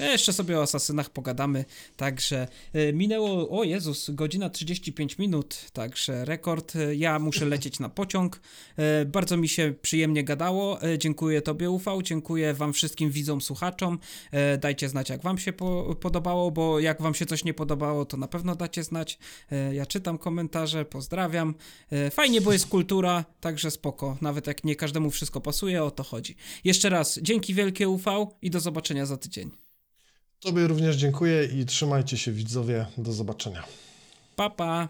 Jeszcze sobie o asasynach pogadamy. Także e, minęło, o Jezus, godzina 35 minut, także rekord. E, Ja muszę *laughs* lecieć na pociąg. E, Bardzo mi się przyjemnie gadało. E, Dziękuję Tobie, Ufał. Dziękuję Wam wszystkim widzom, słuchaczom. E, Dajcie znać, jak Wam się po, podobało, bo jak Wam się coś nie podobało, to na pewno dacie znać. E, Ja czytam komentarze, pozdrawiam. E, Fajnie, bo jest kultura, także spoko. Nawet jak nie każdemu wszystko pasuje, o to chodzi. Jeszcze raz, dzięki wielkie, Ufał, i do zobaczenia za tydzień. Tobie również dziękuję i trzymajcie się widzowie. Do zobaczenia. Pa, pa.